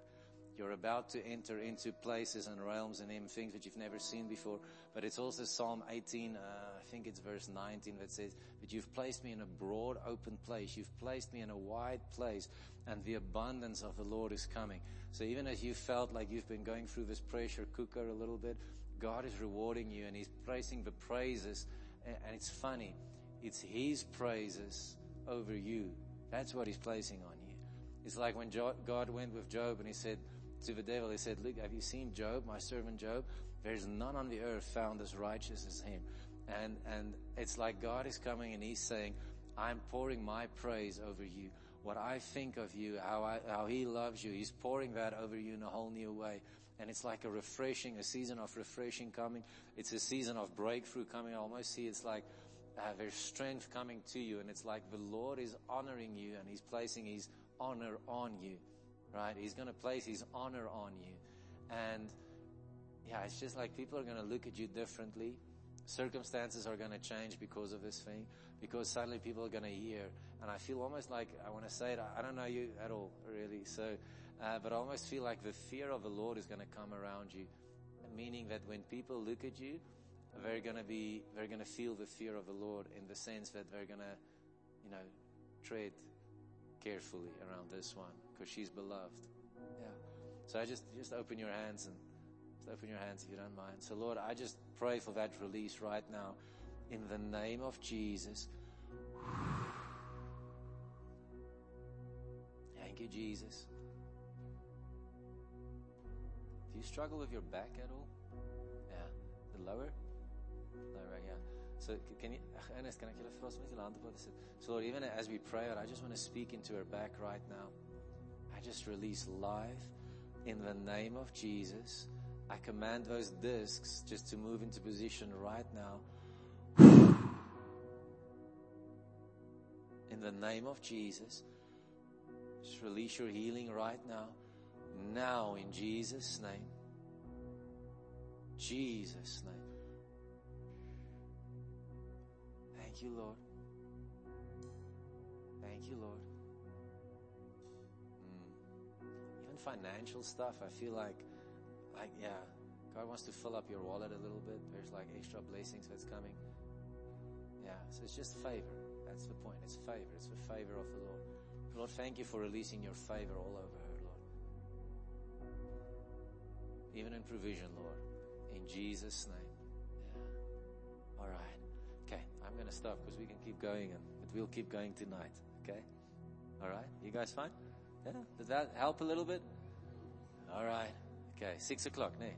You're about to enter into places and realms in Him, things that you've never seen before. But it's also Psalm 18, uh, I think it's verse 19 that says that you've placed me in a broad open place. You've placed me in a wide place and the abundance of the Lord is coming. So even as you felt like you've been going through this pressure cooker a little bit, God is rewarding you and He's placing the praises. And it's funny. It's His praises over you. That's what He's placing on you. It's like when God went with Job and He said, to the devil, he said, look, have you seen Job, my servant Job? There's none on the earth found as righteous as him. And, and it's like God is coming and he's saying, I'm pouring my praise over you. What I think of you, how I, how he loves you, he's pouring that over you in a whole new way. And it's like a refreshing, a season of refreshing coming. It's a season of breakthrough coming. I almost see it's like, uh, there's strength coming to you and it's like the Lord is honoring you and he's placing his honor on you right? He's going to place his honor on you. And yeah, it's just like people are going to look at you differently. Circumstances are going to change because of this thing, because suddenly people are going to hear. And I feel almost like I want to say it. I don't know you at all, really. So, uh, but I almost feel like the fear of the Lord is going to come around you, meaning that when people look at you, they're going to be, they're going to feel the fear of the Lord in the sense that they're going to, you know, tread carefully around this one because she's beloved. Yeah. So I just, just open your hands and just open your hands if you don't mind. So Lord, I just pray for that release right now in the name of Jesus. Thank you, Jesus. Do you struggle with your back at all? Yeah. The lower? Lower, yeah. So can you, Ernest, can I get a first? So Lord, even as we pray I just want to speak into her back right now. I just release life in the name of Jesus. I command those discs just to move into position right now. In the name of Jesus. Just release your healing right now. Now in Jesus' name. Jesus' name. Thank you, Lord. Thank you, Lord. Mm. Even financial stuff, I feel like, like, yeah, God wants to fill up your wallet a little bit. There's like extra blessings that's coming. Yeah, so it's just favor. That's the point. It's favor. It's the favor of the Lord. Lord, thank you for releasing your favor all over Even in provision, Lord. In Jesus' name. Yeah. All right. Okay, I'm going to stop because we can keep going, and, but we'll keep going tonight. Okay? All right? You guys fine? Yeah? Did that help a little bit? All right. Okay, six o'clock, nee.